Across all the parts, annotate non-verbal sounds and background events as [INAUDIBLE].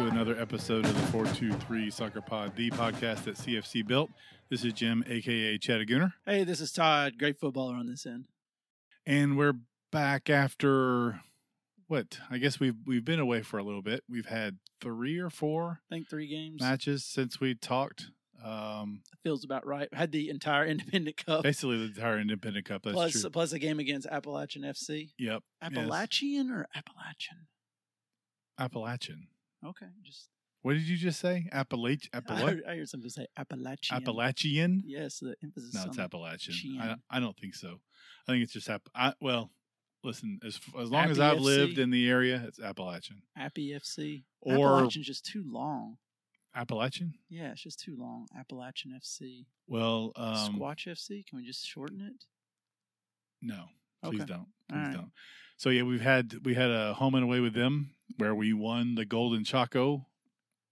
to another episode of the 423 Soccer Pod, the podcast that CFC built. This is Jim, aka Chattagooner, Hey, this is Todd, great footballer on this end. and we're back after what? I guess we've we've been away for a little bit. We've had three or four I think three games matches since we talked. Um, feels about right. Had the entire [LAUGHS] Independent Cup basically the entire Independent Cup. That's plus true. plus a game against Appalachian FC. Yep, yes. Appalachian or Appalachian? Appalachian. Okay, just What did you just say? Appalach [LAUGHS] I heard, I heard somebody say Appalachian. Appalachian? Yes, the emphasis. No, it's Appalachian. I, I don't think so. I think it's just App. I, well, listen, as as long as I've FC? lived in the area, it's Appalachian Appy FC. or Appalachian's just too long. Appalachian. Yeah, it's just too long. Appalachian FC. Well, um, Squatch FC. Can we just shorten it? no, please Okay. don't, please right. don't. So yeah, we've had we had a home and away with them where we won the Golden Chaco.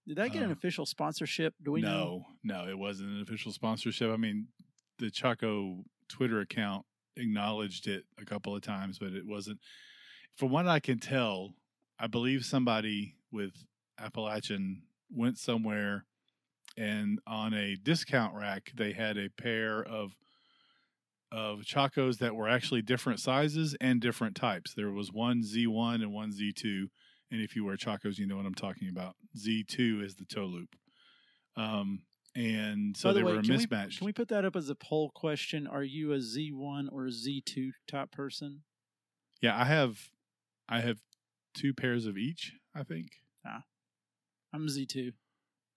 Did that get an Uh, official sponsorship? Do we know? no, no, it wasn't an official sponsorship. I mean, the Chaco Twitter account acknowledged it a couple of times, but it wasn't. From what I can tell, I believe somebody with Appalachian went somewhere and on a discount rack they had a pair of of Chacos that were actually different sizes and different types. There was one Z1 and one Z2. And if you wear Chacos, you know what I'm talking about. Z2 is the toe loop. Um, and so the they way, were can we- mismatched. Can we put that up as a poll question? Are you a Z1 or a Z2 type person? yeah, I have, I have two pairs of each. I think Ah, I'm a Z2.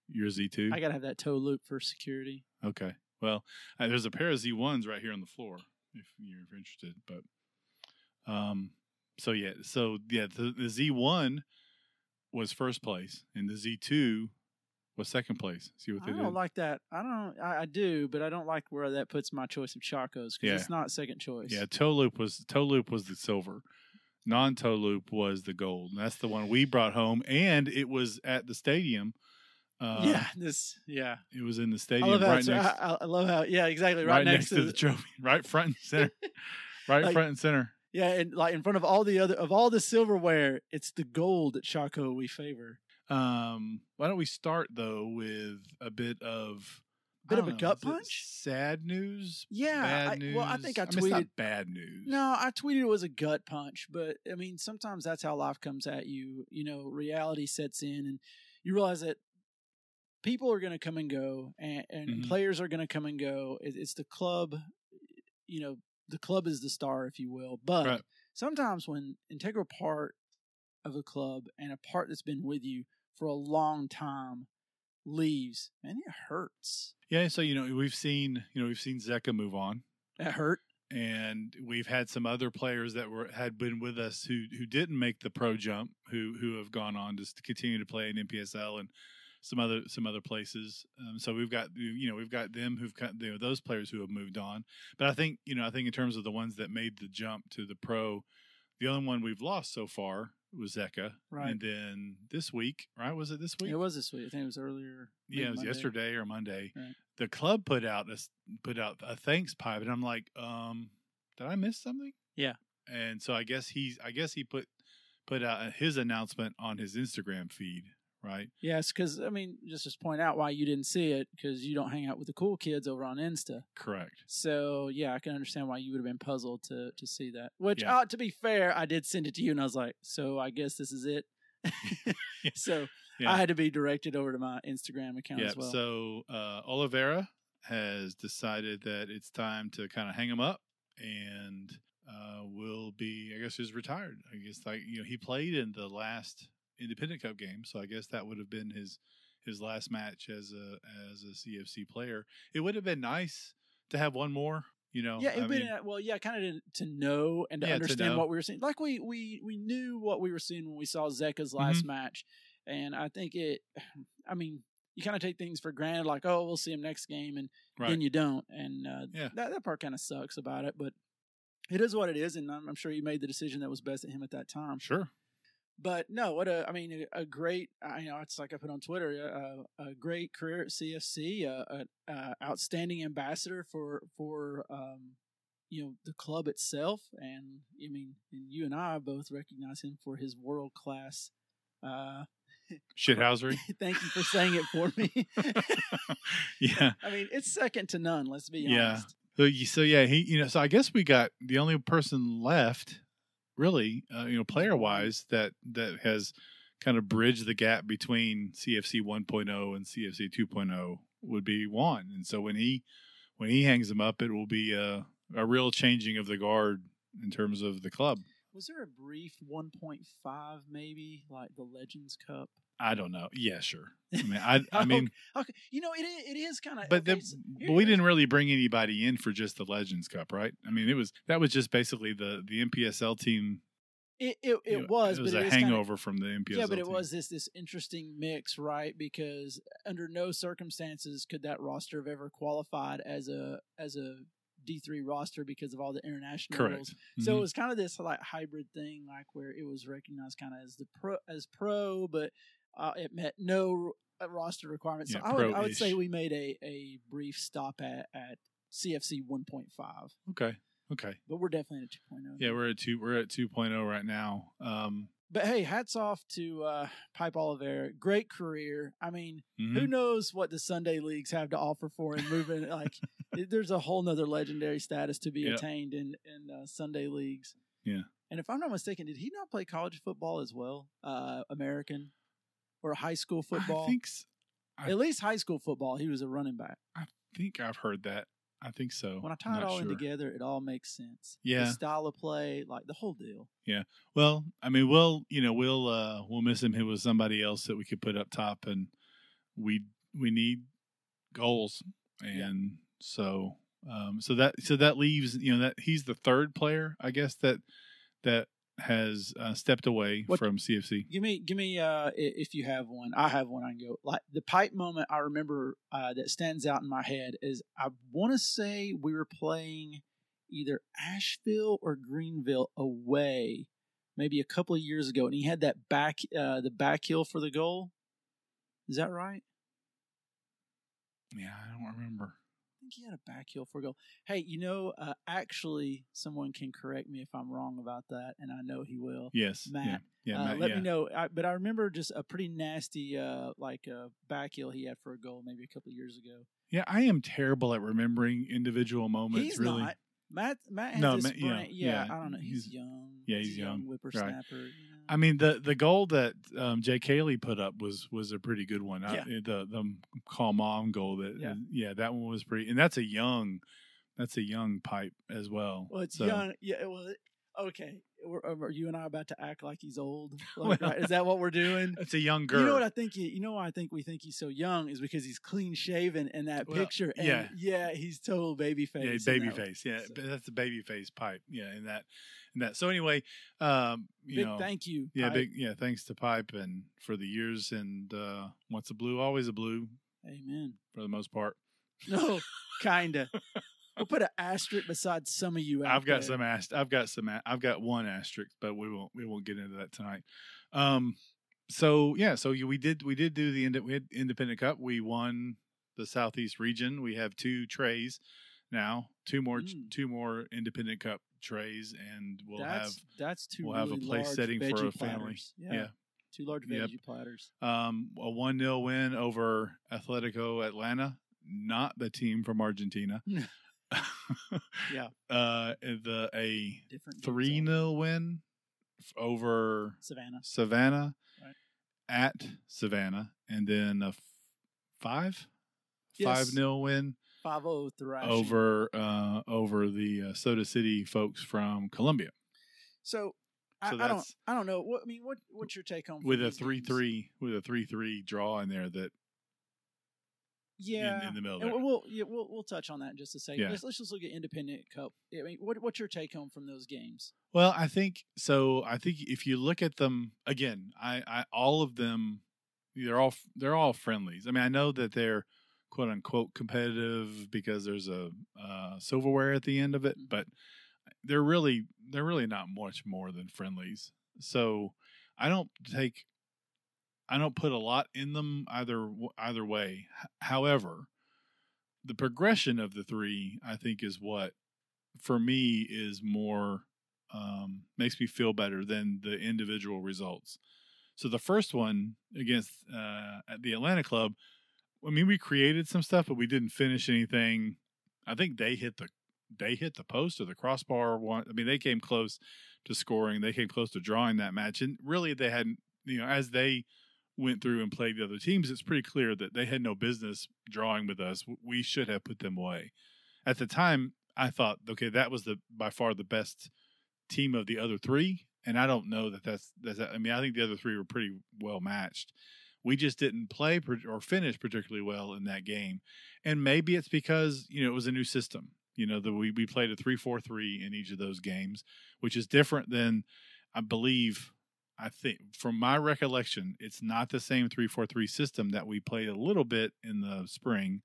you're Z2. I gotta have that toe loop for security. okay. Well, uh, there's a pair of Z1s right here on the floor if you're interested. But, um, so yeah, so yeah, the, the Z1 was first place and the Z2 was second place. See what I they don't did? like that. I don't. I, I do, but I don't like where that puts my choice of Chacos because Yeah. it's not second choice. Yeah, toe loop was toe loop was the silver. Non toe loop was the gold. And that's the one we brought home, and it was at the stadium. Uh, yeah. This. Yeah. it was in the I stadium love right it's- next, I, I love how. Yeah. Exactly. right, Right, next, to, the the- trophy, [LAUGHS] right front and center, [LAUGHS] right Like- front and center. Yeah, and like in front of all the other of all the silverware, it's the gold that Chaco we favor. Um, why don't we start though with a bit of Bit of a know, gut punch? Sad news. Yeah, bad I- news. well, I think I mean, it's not tweeted- bad news. No, I tweeted it was a gut punch, but I mean, sometimes that's how life comes at you. You know, reality sets in, and you realize that people are going to come and go, and, and Mhm. players are going to come and go. It, it's the club. You know, the club is the star, if you will. But Right. sometimes when integral part of a club and a part that's been with you for a long time leaves, man, it hurts. Yeah, so you know we've seen you know we've seen Zeka move on. That hurt. and we've had some other players that were had been with us who who didn't make the pro jump who who have gone on just to continue to play in NPSL and some other some other places. Um, so we've got you know we've got them who've got you know those players who have moved on. But I think you know I think in terms of the ones that made the jump to the pro, the only one we've lost so far was Zeka. Right. And then this week, right? Was it this week? It was this week. I think it was earlier. yeah, it was Monday. yesterday or Monday. Right. The club put out a put out a thanks pipe, and I'm like, um, did I miss something? Yeah. And so I guess he's I guess he put put out his announcement on his Instagram feed, right? Yes, because I mean, just to point out why you didn't see it because you don't hang out with the cool kids over on Insta. Correct. So yeah, I can understand why you would have been puzzled to to see that. Which, Yeah. uh, to be fair, I did send it to you, and I was like, so I guess this is it. [LAUGHS] [LAUGHS] so Yeah. I had to be directed over to my Instagram account yeah. as well. So uh, Oliveira has decided that it's time to kind of hang him up, and uh, will be I guess he's retired. I guess like you know he played in the last Independent Cup game, so I guess that would have been his his last match as a as a CFC player. It would have been nice to have one more. You know, yeah, it been mean, uh, well, yeah, kind of to, to know and to Yeah, understand know. what we were seeing. Like we we we knew what we were seeing when we saw Zeka's Mm-hmm. last match, and I think it. [SIGHS] I mean, you kind of take things for granted, like oh, we'll see him next game, and right. then you don't, and uh, Yeah. that that part kind of sucks about it. But it is what it is, and I'm, I'm sure he made the decision that was best at him at that time. Sure. But no, what a I mean a, a great I you know it's like I put on Twitter a, a great career at CFC, a, a, a outstanding ambassador for for um, you know the club itself, and I mean and you and I both recognize him for his world class. Uh, [LAUGHS] Shithousery. [LAUGHS] thank you for saying it for me. [LAUGHS] yeah. I mean it's second to none. Let's be Yeah. honest. So, so yeah, he you know so I guess we got the only person left, really, uh, you know, player wise that that has kind of bridged the gap between CFC 1.0 and CFC 2.0 would be Juan, and so when he when he hangs them up, it will be a a real changing of the guard in terms of the club. Was there a brief 1.5 maybe like the Legends Cup? I don't know. Yeah, sure. [LAUGHS] I mean, I I mean, Okay, you know it it is kind of but then but we didn't really bring anybody in for just the Legends Cup, right? I mean, it was that was just basically the the NPSL team It it, it you know, was, it was but a it is kinda- hangover from the NPSL. yeah, but it team. was this this interesting mix, right? Because under no circumstances could that roster have ever qualified as a as a D three roster because of all the international correct. rules. So it Mhm. was kind of this like hybrid thing, like where it was recognized kind of as the pro as pro, but uh, it met no roster requirements. Yeah, so I would I would say we made a a brief stop at at CFC one point five, okay, okay, but we're definitely at 2.0. yeah, we're at two we're at two oh right now. Um, But hey, hats off to uh, Pipe Oliveira. Great career. I mean, mhm. who knows what the Sunday leagues have to offer for him moving? [LAUGHS] like, there's a whole nother legendary status to be Yep. attained in in uh, Sunday leagues. Yeah. And if I'm not mistaken, did he not play college football as well? Uh, American or high school football? I think s- I- At least high school football. He was a running back. I think I've heard that. I think so. When I tie it all in together, it all makes sense. Yeah. The style of play, like the whole deal. Yeah. Well, I mean, we'll you know we'll uh we'll miss him. He was somebody else that we could put up top, and we we need goals, and so um so that so that leaves you know that he's the third player I guess that that has uh, stepped away What- from CFC. Give me, give me. Uh, if you have one, I have one. I can go. Like the pipe moment, I remember uh, that stands out in my head is I want to say we were playing either Asheville or Greenville away, maybe a couple of years ago, and he had that back, uh, the back heel for the goal. Is that right? Yeah, I don't remember. Think he had a back heel for a goal. Hey, you know, uh, actually, someone can correct me if I'm wrong about that, and I know he will. Yes, Matt, Yeah, yeah, uh, Matt, let yeah. me know. I, but I remember just a pretty nasty, uh, like uh, back heel he had for a goal maybe a couple of years ago. Yeah, I am terrible at remembering individual moments. he's really, not. Matt. Matt has No, Matt- yeah, yeah, I don't know. He's, he's- young. yeah, he's a young, young. whippersnapper. You know? I mean the the goal that um, Jay Cayley put up was was a pretty good one. I- Yeah. the the call mom goal that Yeah. yeah. that one was pretty, and that's a young that's a young pipe as well. well, it's So, young. Yeah. Well, it- okay. We're, are you and I about to act like he's old? [LAUGHS] Well, right? Is that what we're doing? [LAUGHS] It's a young girl. You know what I think? He, you know why I think we think he's so young is because he's clean shaven in that Well, picture. And yeah. yeah, he's total baby face. yeah, baby that one. face. Yeah, So, that's the baby face pipe. Yeah, in that that. So anyway, um, you big know, thank you. yeah, Pipe. big yeah. Thanks to Pipe and for the years and uh, once a blue, always a blue Amen. for the most part. No, kinda. [LAUGHS] We'll put an asterisk beside some of you. Out I've got there. some ast- I've got some a- I've got one asterisk, but we won't we won't get into that tonight. Um so yeah, so we did we did do the ind- we had independent cup. We won the southeast region. We have two trays now, two more Mm. two more independent cup trays and we'll that's that's two. we'll have a place setting for a family. Yeah, Yeah. two large Yep. veggie platters. um a 1-0 win over Atletico Atlanta, not the team from Argentina. [LAUGHS] Yeah. [LAUGHS] Uh the a Different three all- 0 win over Savannah. Savannah Right. at Savannah, and then a f- five Yes. five 0 win Five zero thrashing. over uh, over the uh, Soda City folks from Columbia So. I, So I don't. that's- I don't know. What I mean, what what's your take home with a three games? three with a three three draw in there that Yeah, in, in the middle and there. we'll yeah, we'll we'll touch on that in just a second. Yeah. Let's, let's just look at Independent Cup. I mean, what what's your take home from those games? Well, I think so. I think if you look at them again, I, I all of them, they're all they're all friendlies. I mean, I know that they're quote unquote competitive because there's a uh, silverware at the end of it, Mhm. but they're really they're really not much more than friendlies. So I don't take I don't put a lot in them either either way. However, the progression of the three I think is what for me is more um, makes me feel better than the individual results. So the first one against uh, at the Atlanta club, I mean, we created some stuff, but we didn't finish anything. I think they hit the they hit the post or the crossbar. One, I mean, they came close to scoring. They came close to drawing that match, and really, they hadn't. You know, as they went through and played the other teams, it's pretty clear that they had no business drawing with us. We should have put them away. At the time, I thought, okay, that was the by far the best team of the other three, and I don't know that that's that's. I mean, I think the other three were pretty well matched. We just didn't play or finish particularly well in that game, and maybe it's because you know it was a new system. You know, we we played a three four three in each of those games, which is different than I believe. I think, from my recollection, it's not the same three four three system that we played a little bit in the spring,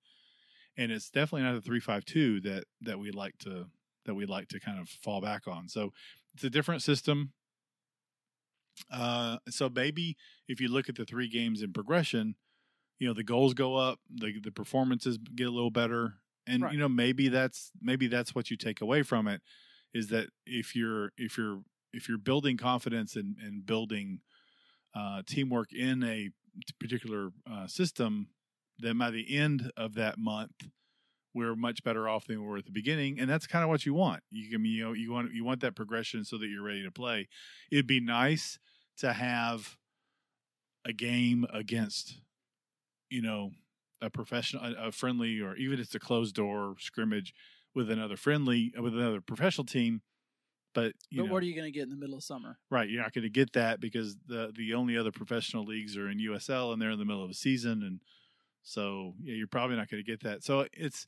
and it's definitely not the three five two that that we like to that we like to kind of fall back on. So it's a different system. Uh, so maybe if you look at the three games in progression, you know the goals go up, the the performances get a little better, and right. you know maybe that's maybe that's what you take away from it is that if you're if you're if you're building confidence and and building uh, teamwork in a particular uh, system, then by the end of that month, we're much better off than we were at the beginning, and that's kind of what you want. You can you know you want you want that progression so that you're ready to play. It'd be nice to have a game against you know a professional a, a friendly or even if it's a closed door scrimmage with another friendly uh, with another professional team but but know, what are you going to get in the middle of summer right you're not going to get that because the the only other professional leagues are in usl and they're in the middle of a season and so yeah you're probably not going to get that so it's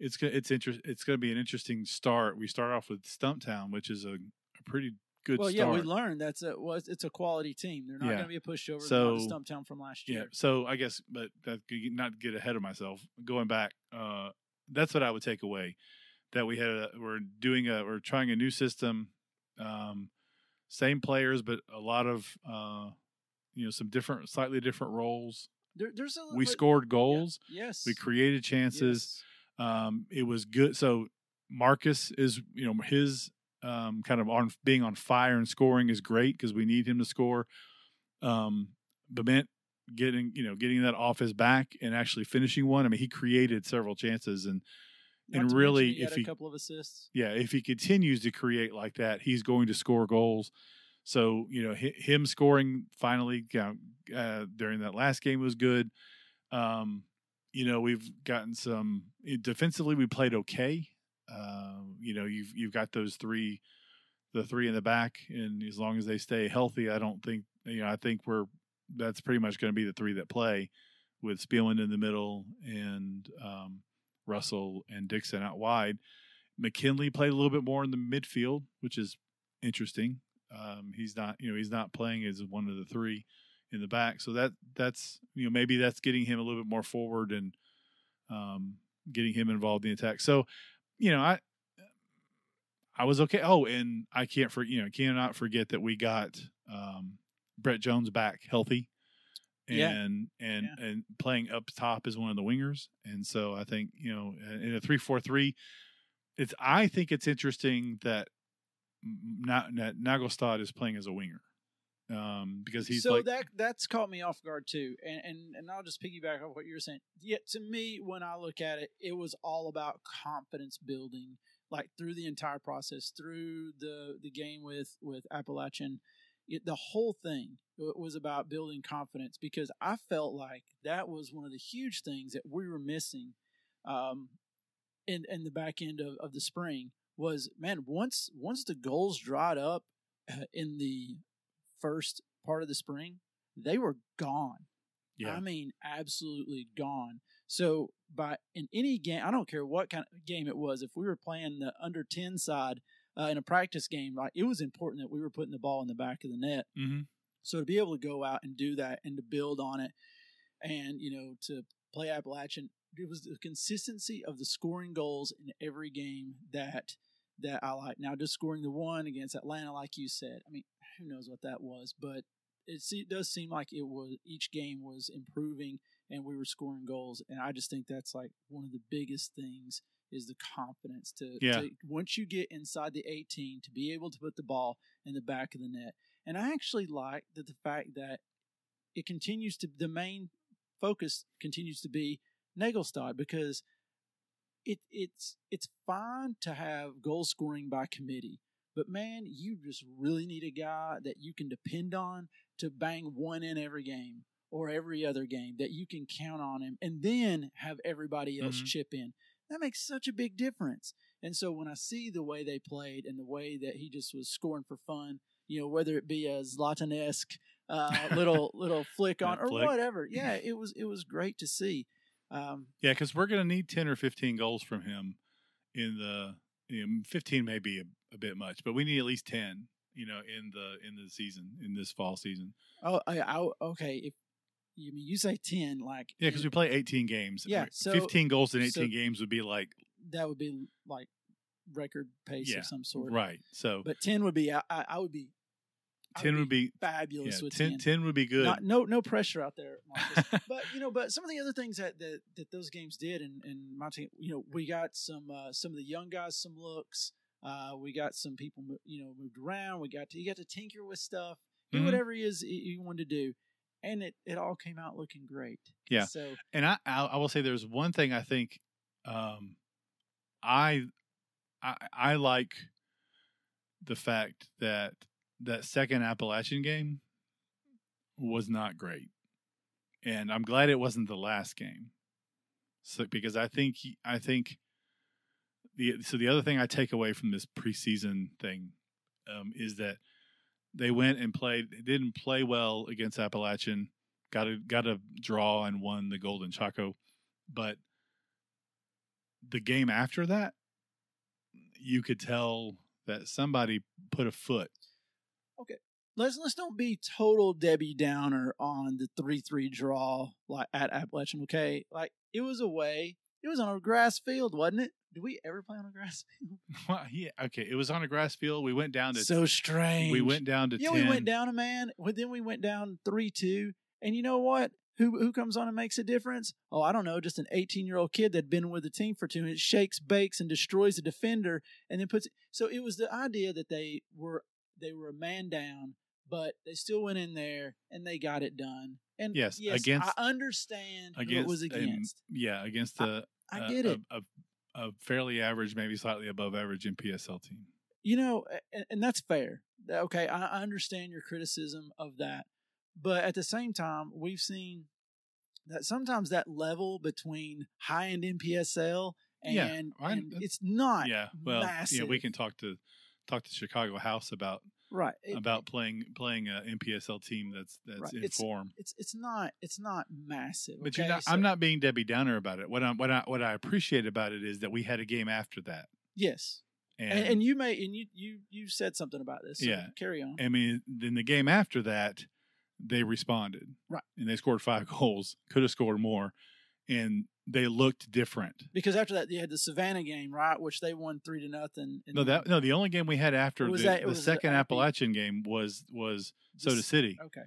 it's it's interest it's going to be an interesting start we start off with stumptown which is a, a pretty good start. well, start. yeah, we learned that's a well, it's a quality team. They're not Yeah. going to be a pushover. So- So, Stumptown from last Yeah. year. So I guess, but that not to get ahead of myself. Going back, uh, that's what I would take away. That we had, a, we're doing a, we're trying a new system. Um, same players, but a lot of, uh, you know, some different, slightly different roles. There, there's a We scored goals. Yes. We created chances. Yes. Um, it was good. So Marcus is, you know, his um, kind of on being on fire and scoring is great because we need him to score. Um, Bement getting, you know, getting that off his back and actually finishing one. I mean, he created several chances and Not and really, he if he- couple of assists. yeah, if he continues to create like that, he's going to score goals. So you know, him scoring finally uh, during that last game was good. Um, you know, we've gotten some eh, defensively. We played okay. Uh, you know, you've you've got those three, the three in the back, and as long as they stay healthy, I don't think you know. I think we're that's pretty much going to be the three that play, with Spielman in the middle and um, Russell and Dixon out wide. McKinley played a little bit more in the midfield, which is interesting. Um, he's not, you know, he's not playing as one of the three in the back, so that that's you know maybe that's getting him a little bit more forward and um, getting him involved in the attack. So, you know, I I was okay. Oh, and I can't for you know cannot forget that we got um, Brett Jones back healthy. Yeah. And and and playing up top as one of the wingers, and so I think you know in a three four three, it's I think it's interesting that Na- Na- Naglestad is playing as a winger, um, because he's so like that that's caught me off guard too, and, and and I'll just piggyback off what you were saying. Yeah, to me, when I look at it, it was all about confidence building, like through the entire process, through the the game with with Appalachian, it, the whole thing was about building confidence because I felt like that was one of the huge things that we were missing, um, in in the back end of, of the spring was man once once the goals dried up uh, in the first part of the spring, they were gone. yeah I mean, absolutely gone. So by in any game, I don't care what kind of game it was. If we were playing the under ten side uh, in a practice game, like it was important that we were putting the ball in the back of the net. hmm So to be able to go out and do that and to build on it, and you know to play Appalachian, it was the consistency of the scoring goals in every game that that I like. Now, just scoring the one against Atlanta, like you said, I mean, who knows what that was, but it, se- does seem like it was each game was improving and we were scoring goals. And I just think that's like one of the biggest things is the confidence to, Yeah. to once you get inside the 18 to be able to put the ball in the back of the net. And I actually like that the fact that it continues to the main focus continues to be Naglestad because it it's it's fine to have goal scoring by committee, but man, you just really need a guy that you can depend on to bang one in every game or every other game that you can count on him and then have everybody else Mhm. chip in. That makes such a big difference. And so when I see the way they played and the way that he just was scoring for fun, you know, whether it be a Zlatan-esque uh, [LAUGHS] little little flick on or flick. whatever, [LAUGHS] yeah, it was it was great to see. Um, Yeah, because we're going to need ten or fifteen goals from him in the. You know, Fifteen may be a, bit much, but we need at least ten. You know, in the in the season in this fall season. oh, I, I, okay. If you mean you say ten, like Yeah, because we play eighteen games. Yeah, so- fifteen goals in so- eighteen games would be like that would be like record pace Yeah, of some sort. right. So But ten would be I, I would be ten would be fabulous yeah, with 10, 10. 10 would be good. Not, no no pressure out there, [LAUGHS] but you know, but some of the other things that that, that those games did, and, and my team, you know, we got some uh, some of the young guys some looks. Uh, we got some people, you know, moved around. We got to you got to tinker with stuff, do Mhm. whatever it is you wanted to do, and it it all came out looking great. Yeah. So And I, I, I will say there's one thing I think, um, I, I, I like the fact that that second Appalachian game was not great, and I'm glad it wasn't the last game. So because I think I think the so the other thing I take away from this preseason thing um, is that they went and played didn't play well against Appalachian got a got a draw and won the Golden Chaco, but the game after that, you could tell that somebody put a foot. Okay. Let's let's don't be total Debbie Downer on the three three draw like at Appalachian. Okay, like it was away. It was on a grass field, wasn't it? Did we ever play on a grass [LAUGHS] field? [LAUGHS] Well, yeah, okay. It was on a grass field. We went down to So strange. we went down to Yeah, 10. we went down a man. Well, then we went down three two. And you know what? Who who comes on and makes a difference? Oh, I don't know. Just an eighteen year old kid that'd been with the team for two minutes, shakes, bakes, and destroys the defender, and then puts. So it was the idea that they were they were a man down, but they still went in there and they got it done. And Yes, yes, against- I understand who it against was a- against. yeah, against a I a- uh, get it. A, a, a fairly average, maybe slightly above average NPSL team. you know, and, and that's fair. Okay, I, I understand your criticism of that, but at the same time, we've seen that sometimes that level between high end NPSL and, Yeah, I- and it's not yeah, well, massive. yeah, we can talk to talk to Chicago House about right It- about playing playing a NPSL team that's that's Right, in it's- form. it's it's not it's not massive. But okay? you're not, So- I'm not being Debbie Downer about it. What I what I what I appreciate about it is that we had a game after that, Yes, and, and, and you may and you you you said something about this. So Yeah. carry on. I mean, in the game after that, they responded, Right. and they scored five [LAUGHS] goals. Could have scored more, and they looked different. because after that, you had the Savannah game, right, which they won three to nothing. No, that no, the only game we had after the, that- the the second Appy- Appalachian game was was Soda This- City. Okay.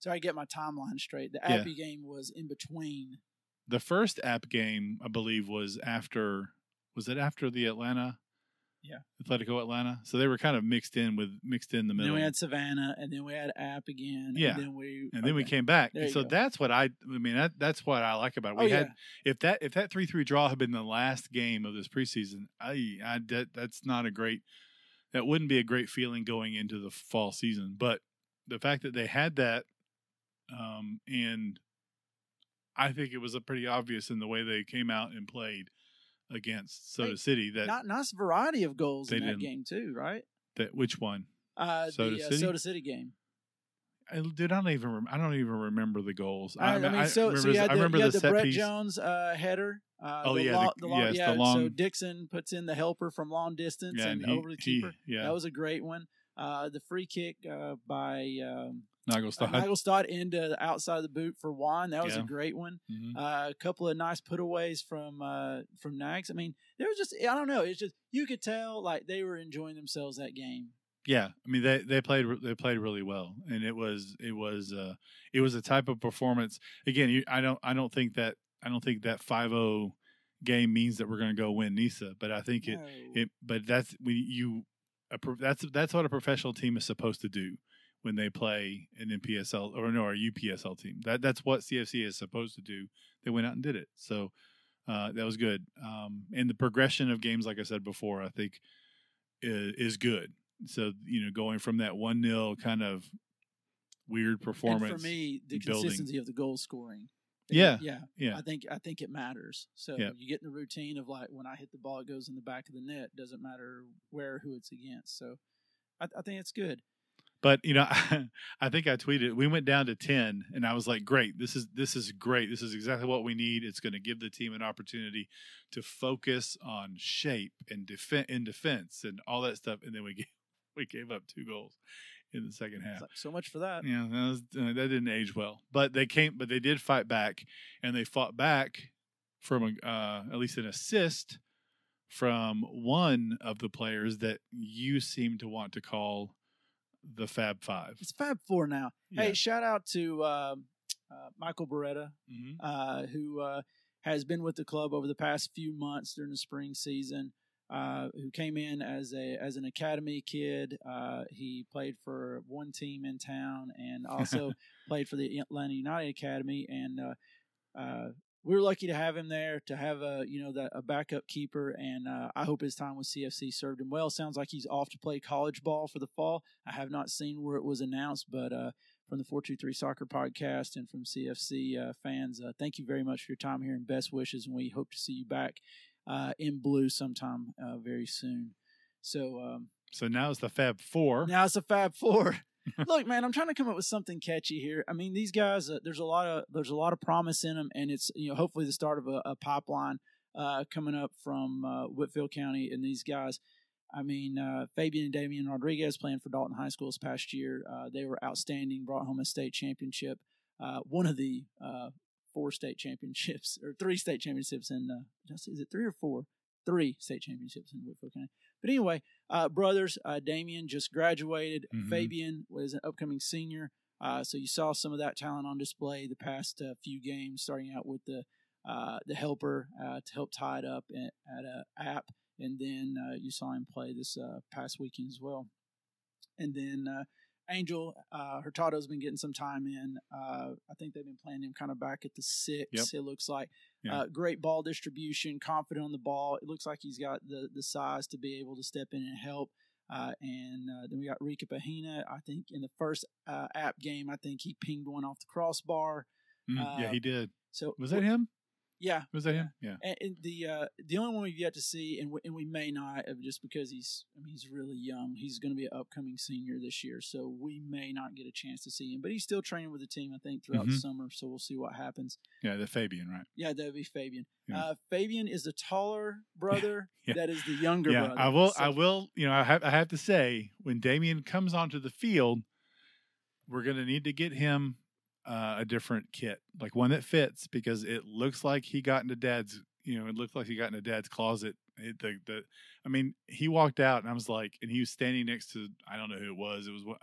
So I get my timeline straight. The Yeah. Appy game was in between. The first app game, I believe, was after. Was it after the Atlanta? Yeah. Atletico Atlanta. So they were kind of mixed in with mixed in the middle. then we had Savannah, and then we had App again. Yeah. And then we and then we came back. So go. that's what I. I mean, that that's what I like about it. We Oh had yeah. if that if that three three draw had been the last game of this preseason, I, I that, that's not a great. That wouldn't be a great feeling going into the fall season. But the fact that they had that, um, and I think it was a pretty obvious in the way they came out and played against Soda Hey, City that Not nice variety of goals in that game too, right? that which one. Uh, Soda the uh, City? Soda City game. I, dude, I don't even. rem- I don't even remember the goals. I, I mean, so, so remember, you had I the, remember the, the, set Brett piece. Jones uh, header. Uh, Oh, the yeah, long, the- long, yes, the yeah. So long- Dixon puts in the helper from long distance Yeah, and, and he, over the he- keeper. yeah, That was a great one. Uh, the free kick uh, by um, Naglestad. Uh, Naglestad into the outside of the boot for Juan. That was Yeah. a great one. Mhm. Uh, a couple of nice putaways from uh, from Nags. I mean, there was just I don't know. It's just you could tell like they were enjoying themselves that game. Yeah, I mean they they played they played really well, and it was it was uh it was a type of performance. Again, you, I don't I don't think that I don't think that 5-0 game means that we're going to go win Nisa, but I think it No. it but that's when you a, that's that's what a professional team is supposed to do when they play an NPSL or no or a UPSL team. That that's what CFC is supposed to do. They went out and did it, so uh, that was good. Um, and the progression of games, like I said before, I think is, is good. So you know, going from that one 0 kind of weird And performance. for me, the building. consistency of the goal scoring. Yeah, yeah, yeah. I think I think it matters. So Yeah. you get in the routine of like when I hit the ball, it goes in the back of the net. Doesn't matter where who it's against. So I, I think it's good. But you know, [LAUGHS] I think I tweeted we went down to ten, and I was like, "Great, this is this is great. This is exactly what we need. It's going to give the team an opportunity to focus on shape and defense in defense and all that stuff." And then we [LAUGHS] gave, we gave up two goals in the second half. So much for that. Yeah, that, was, uh, that didn't age well. But they came, but they did fight back, and they fought back from a, uh, at least an assist from one of the players that you seem to want to call the Fab Five. It's Fab Four now. Yeah. Hey, shout out to um, uh, Michael Beretta, Mhm. uh, who uh, has been with the club over the past few months during the spring season. Uh, who came in as a as an academy kid. Uh, he played for one team in town and also [LAUGHS] played for the Atlanta United Academy. And uh, uh, we were lucky to have him there to have a you know that a backup keeper. And uh, I hope his time with CFC served him well. Sounds like he's off to play college ball for the fall. I have not seen where it was announced, but uh, from the 423 Soccer Podcast and from CFC uh, fans. Uh, thank you very much for your time here and best wishes. And we hope to see you back uh, in blue sometime uh, very soon. So um, So now it's the Fab Four. now it's the Fab Four. [LAUGHS] Look, man, I'm trying to come up with something catchy here. I mean, these guys, uh, there's a lot of there's a lot of promise in them, and it's you know hopefully the start of a, a pipeline uh, coming up from uh, Whitfield County. And these guys, I mean, uh, Fabian and Damian Rodriguez playing for Dalton High School this past year. Uh, they were outstanding, brought home a state championship, uh, one of the four state championships or three state championships in. Is it three or four? Three state championships in Whitfield County. But anyway, uh, brothers, uh, Damien just graduated. Mhm. Fabian was an upcoming senior. Uh, so you saw some of that talent on display the past uh, few games, starting out with the uh, the helper uh, to help tie it up at, at a app, and then uh, you saw him play this uh, past weekend as well. And then uh, Angel uh, Hurtado's been getting some time in. Uh, I think they've been playing him kind of back at the six. Yep. It looks like Yeah. uh, great ball distribution, confident on the ball. It looks like he's got the the size to be able to step in and help. Uh, and uh, then we got Rika Pahina. I think in the first uh, app game, I think he pinged one off the crossbar. Mhm. yeah, uh, he did. So Was that him? Yeah. Was that him? Yeah. And, and the uh, the only one we've yet to see, and we, and we may not, uh, just because he's I mean he's really young. He's going to be an upcoming senior this year, so we may not get a chance to see him. But he's still training with the team, I think, throughout the Mhm. summer. So we'll see what happens. Yeah, the Fabian, right? Yeah, that would be Fabian. Yeah. Uh, Fabian is the taller brother. [LAUGHS] Yeah. That is the younger yeah, brother. I will. So- I will. You know, I have. I have to say, when Damien comes onto the field, we're going to need to get him uh, a different kit, like one that fits, because it looks like he got into Dad's. You know, it looked like he got into Dad's closet. It, the, the, I mean, he walked out, and I was like, and he was standing next to. I don't know who it was. It was.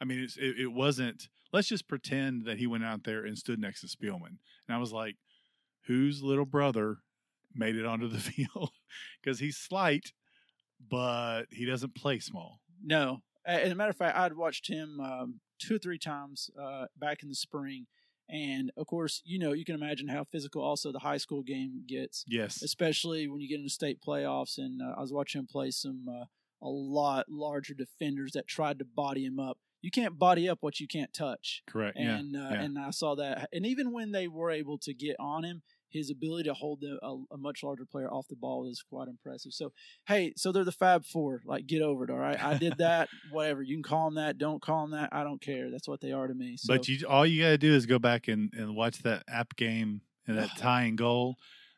I mean, it's, it, it wasn't. Let's just pretend that he went out there and stood next to Spielman, and I was like, whose little brother made it onto the [LAUGHS] field? Because he's slight, but he doesn't play small. No. As a matter of fact, I'd watched him um, two or three times uh, back in the spring. And of course, you know, you can imagine how physical also the high school game gets, Yes. especially when you get into state playoffs. And uh, I was watching him play some uh, a lot larger defenders that tried to body him up. You can't body up what you can't touch. Correct. And yeah. uh, yeah. and I saw that. And even when they were able to get on him, his ability to hold the, a, a much larger player off the ball is quite impressive. So, hey, so they're the Fab Four. Like, get over it. All right, I did that. [LAUGHS] whatever you can call them that. Don't call them that. I don't care. That's what they are to me. So, but you, all you got to do is go back and, and watch that app game and that [SIGHS] tying goal.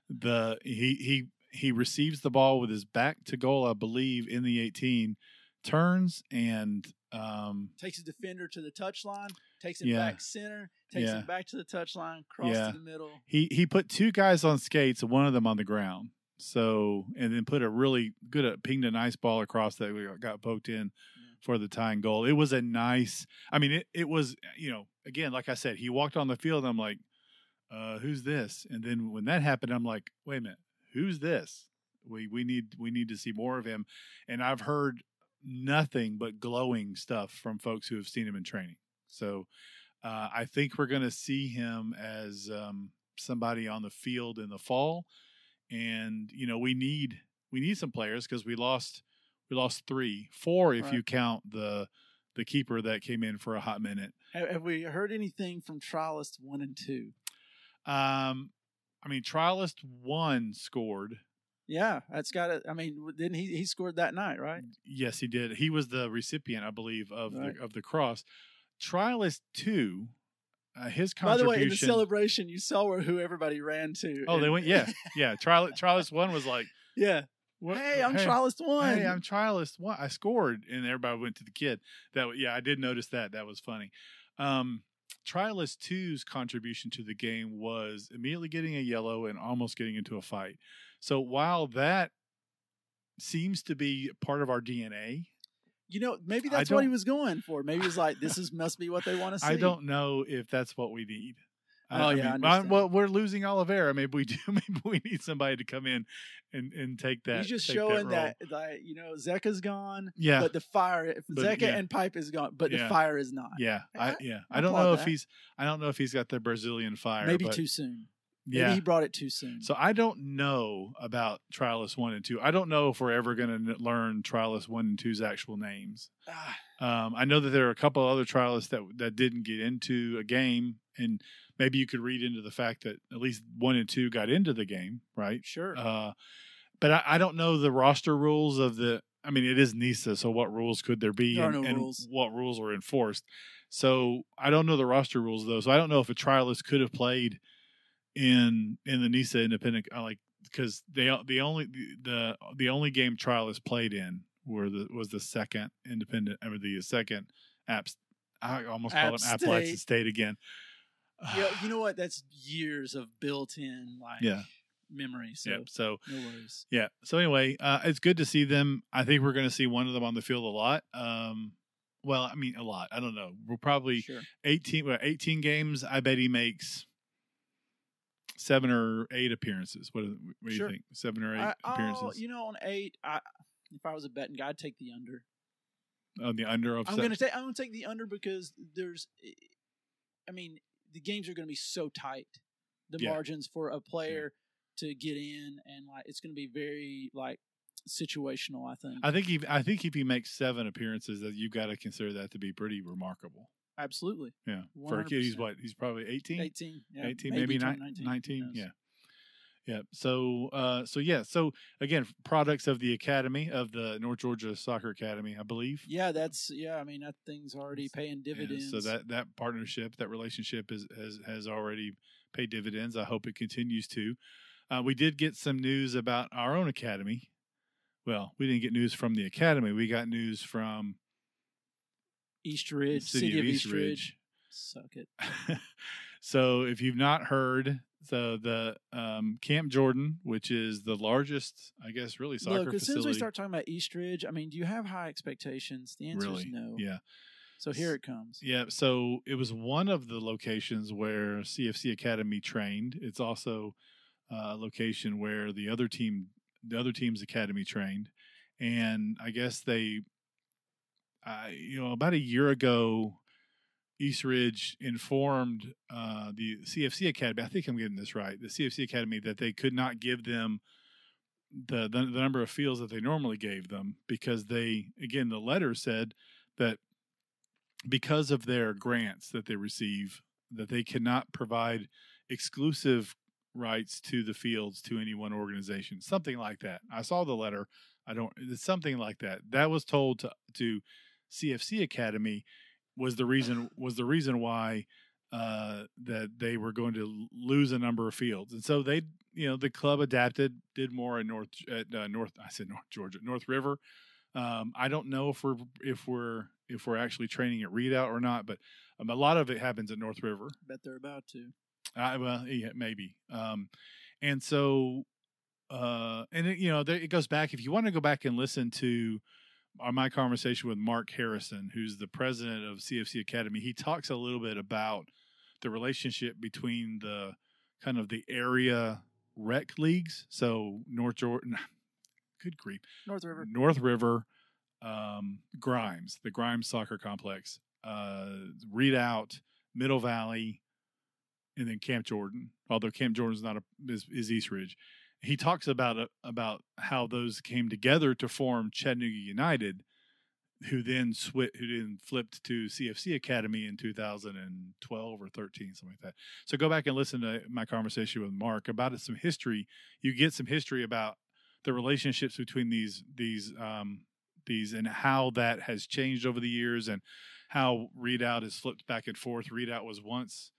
The he he he receives the ball with his back to goal, I believe, in the 18, turns and um, takes a defender to the touchline, takes it Yeah. back center, takes Yeah. it back to the touchline, cross Yeah. to the middle. he he put two guys on skates one of them on the ground. So and then put a really good uh, pinged a nice ball across that we got poked in for the tying goal. It was a nice. I mean, it it was you know again like I said, he walked on the field. I'm like, uh, who's this? And then when that happened, I'm like, wait a minute, who's this? We we need we need to see more of him. And I've heard nothing but glowing stuff from folks who have seen him in training. So uh, I think we're going to see him as um, somebody on the field in the fall, and you know we need we need some players because we lost we lost three, four if Right. you count the the keeper that came in for a hot minute. Have, we heard anything from trialist one and two? Um, I mean, trialist one scored. Yeah, that's got it. I mean, didn't he? He scored that night, right? Yes, he did. He was the recipient, I believe, of Right. the of the cross. Trialist two, uh, his contribution. By the way, in the celebration, you saw where who everybody ran to. oh, they went. Yeah, yeah. Trial Trialist one was like, [LAUGHS] yeah. what, Hey, I'm trialist one. Hey, I'm trialist one. I scored, and everybody went to the kid. That yeah, I did notice that. That was funny. Um, trialist 2's contribution to the game was immediately getting a yellow and almost getting into a fight. So while that seems to be part of our DNA, You know, maybe that's what he was going for. Maybe he's like, this is must be what they want to [LAUGHS] see. I don't know if that's what we need. Oh, I yeah, I mean, understand. well, we're losing Oliveira. Maybe we [LAUGHS] do. Maybe we need somebody to come in and, and take that. He's just showing that, that, you know, Zeka's gone, Yeah, but the fire, But, Zeka yeah. and Pipe is gone, but Yeah. the fire is not. yeah, I, I- yeah. I I don't know if he's. I don't know if he's got the Brazilian fire. Maybe too soon. Maybe Yeah. he brought it too soon. So I don't know about Trialist one and two. I don't know if we're ever going to learn Trialist one and 2's actual names. Ah, Um, I know that there are a couple other trialists that that didn't get into a game, and maybe you could read into the fact that at least one and two got into the game, right? sure. Uh, but I, I don't know the roster rules of the. I mean, it is NISA, so what rules could there be, There are and, no and rules. what rules are enforced? So I don't know the roster rules though. So I don't know if a trialist could have played in in the NISA independent, I like because they the only the the only game trial is played in were the was the second independent or the second apps. I almost call App it Appalachian State. State again. yeah, you [SIGHS] know what? That's years of built-in like Yeah. memory. So Yep. So no worries. Yeah. So anyway, uh, it's good to see them. I think we're going to see one of them on the field a lot. Um, well, I mean, a lot. I don't know. We'll probably Sure. 18, well, 18 games. I bet he makes seven or eight appearances. What, do- what do Sure. you think? Seven or eight I, oh, appearances you know, on eight, I, if I was a betting guy, I'd take the under. on the under of I'm gonna take. I'm gonna take the under because there's, I mean, the games are gonna be so tight. The Yeah. margins for a player to get in and like it's gonna be very like situational. I think. I think he, I think if he makes seven appearances, that you've got to consider that to be pretty remarkable. Absolutely. Yeah, for a kid, he's what? He's probably 18? 18. Yeah, 18 maybe, turn nine- 19, yeah yeah so uh so yeah so again products of the academy of the north georgia soccer academy i believe Yeah, that's yeah. I mean, that thing's already paying Yeah, dividends. so that that partnership that relationship is has has already paid dividends i hope it continues to uh, we did get some news about our own academy well we didn't get news from the academy we got news from East Ridge, city, of east ridge Suck it. [LAUGHS] so if you've not heard so the um, camp jordan which is the largest i guess really soccer Look, as soon as we start talking about East Ridge, I mean, do you have high expectations? The answer really is no. yeah So here it comes. yeah so it was one of the locations where cfc academy trained it's also uh, a location where the other team the other team's academy trained and i guess they uh, you know about a year ago East Ridge informed uh, the CFC Academy. I think I'm getting this right. The CFC Academy that they could not give them the, the the number of fields that they normally gave them because they again the letter said that because of their grants that they receive that they cannot provide exclusive rights to the fields to any one organization something like that i saw the letter i don't it's something like that that was told to to cfc academy was the reason was the reason why uh, that they were going to lose a number of fields, and so they, you know, the club adapted, did more at North at uh, North. I said North Georgia, North River, Um, I don't know if we're if we're if we're actually training at Redoubt or not, but um, a lot of it happens at North River. I Bet they're about to. I, well, yeah, maybe. Um, and so, uh, and it, you know, there, it goes back. If you want to go back and listen to my conversation with Mark Harrison, who's the president of CFC Academy, he talks a little bit about the relationship between the kind of the area rec leagues. So North Jordan, good grief, North River. North River, um, Grimes, the Grimes Soccer Complex, uh, Redoubt, Middle Valley, and then Camp Jordan. Although Camp Jordan's not a is, is East Ridge. He talks about uh, about how those came together to form Chattanooga United, who then swit, who then flipped to CFC Academy in 2012 or 13, something like that. So go back and listen to my conversation with Mark about it, some history. You get some history about the relationships between these these um, these and how that has changed over the years and how Redoubt has flipped back and forth. Redoubt was once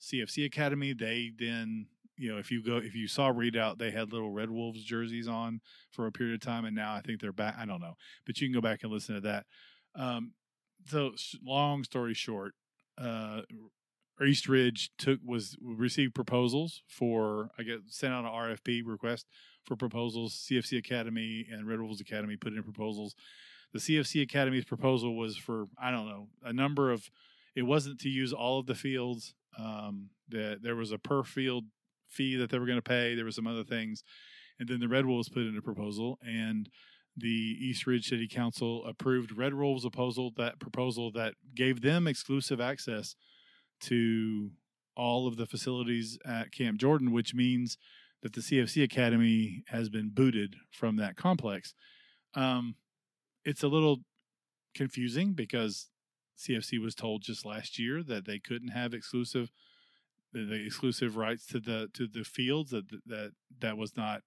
CFC Academy. They then, you know, if you go, if you saw Redoubt, they had little Red Wolves jerseys on for a period of time, and now I think they're back. I don't know, but you can go back and listen to that. Um, so, long story short, uh, East Ridge took was received proposals for I guess sent out an RFP request for proposals. CFC Academy and Red Wolves Academy put in proposals. The CFC Academy's proposal was for I don't know a number of. It wasn't to use all of the fields. Um, that there was a per field fee that they were going to pay. There were some other things, and then the Red Wolves put in a proposal, and the East Ridge City Council approved Red Wolves' proposal. That proposal that gave them exclusive access to all of the facilities at Camp Jordan, which means that the CFC Academy has been booted from that complex. Um, it's a little confusing because CFC was told just last year that they couldn't have exclusive the, the exclusive rights to the to the fields that that that was not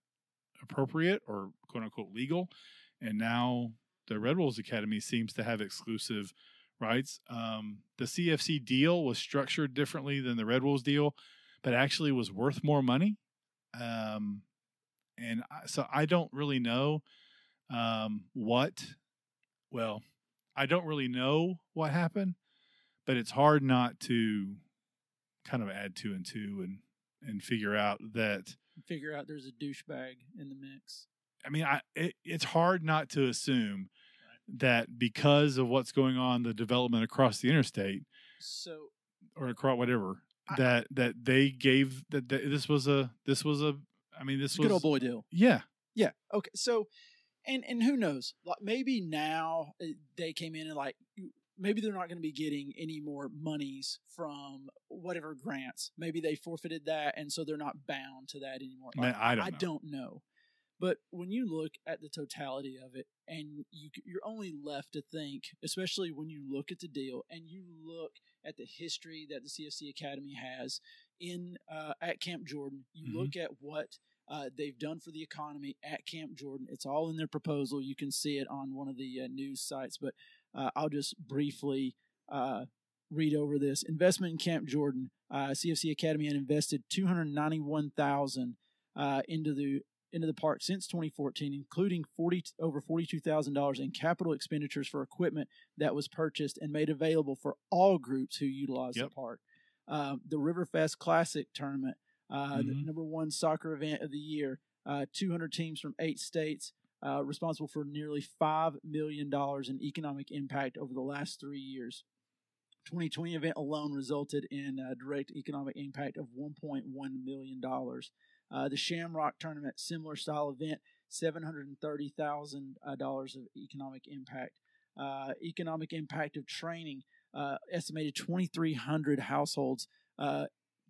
appropriate or quote unquote legal, and now the Red Wolves Academy seems to have exclusive rights. Um, the CFC deal was structured differently than the Red Wolves deal, but actually was worth more money. Um, and I, so I don't really know um, what. Well, I don't really know what happened, but it's hard not to kind of add two and two and and figure out that Figure out there's a douchebag in the mix. I mean, I it, it's hard not to assume that because of what's going on, the development across the interstate So or across whatever, I- that that they gave that, that this was a this was a I mean this was good old boy deal. yeah Yeah. Okay. So, and and who knows? Like maybe now uh, they came in and like maybe they're not going to be getting any more monies from whatever grants. Maybe they forfeited that, and so they're not bound to that anymore. Man, I don't I know. don't know. But when you look at the totality of it, and you you're only left to think, especially when you look at the deal and you look at the history that the CFC Academy has in uh, at Camp Jordan, you Mhm. look at what uh, they've done for the economy at Camp Jordan. It's all in their proposal. You can see it on one of the uh, news sites, but uh, I'll just briefly uh, read over this investment in Camp Jordan. Uh, CFC Academy had invested two hundred ninety-one thousand uh, into the into the park since 2014, including 40 over $42,000 in capital expenditures for equipment that was purchased and made available for all groups who utilize Yep. the park. Um, the Riverfest Classic tournament, uh, the Mhm. number one soccer event of the year, uh, 200 teams from eight states, uh, responsible for nearly $5 million in economic impact over the last three years. 2020 event alone resulted in a direct economic impact of 1.1 million dollars. Uh, the Shamrock tournament, similar style event, 730 thousand dollars of economic impact. Uh, economic impact of training, uh, estimated 2,300 households uh,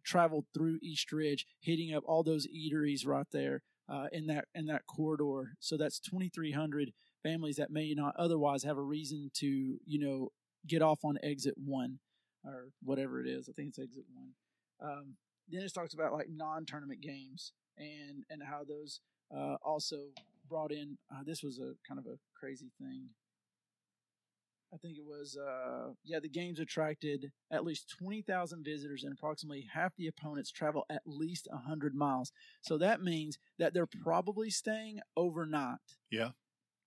traveled through East Ridge, hitting up all those eateries right there uh, in that in that corridor. So that's 2,300 families that may not otherwise have a reason to, you know, get off on exit one or whatever it is. I think it's exit one. Um, then it talks about like non-tournament games and and how those uh, also brought in. Uh, this was a kind of a crazy thing. I think it was uh, yeah. The games attracted at least twenty thousand visitors, and approximately half the opponents travel at least hundred miles. So that means that they're probably staying overnight. Yeah.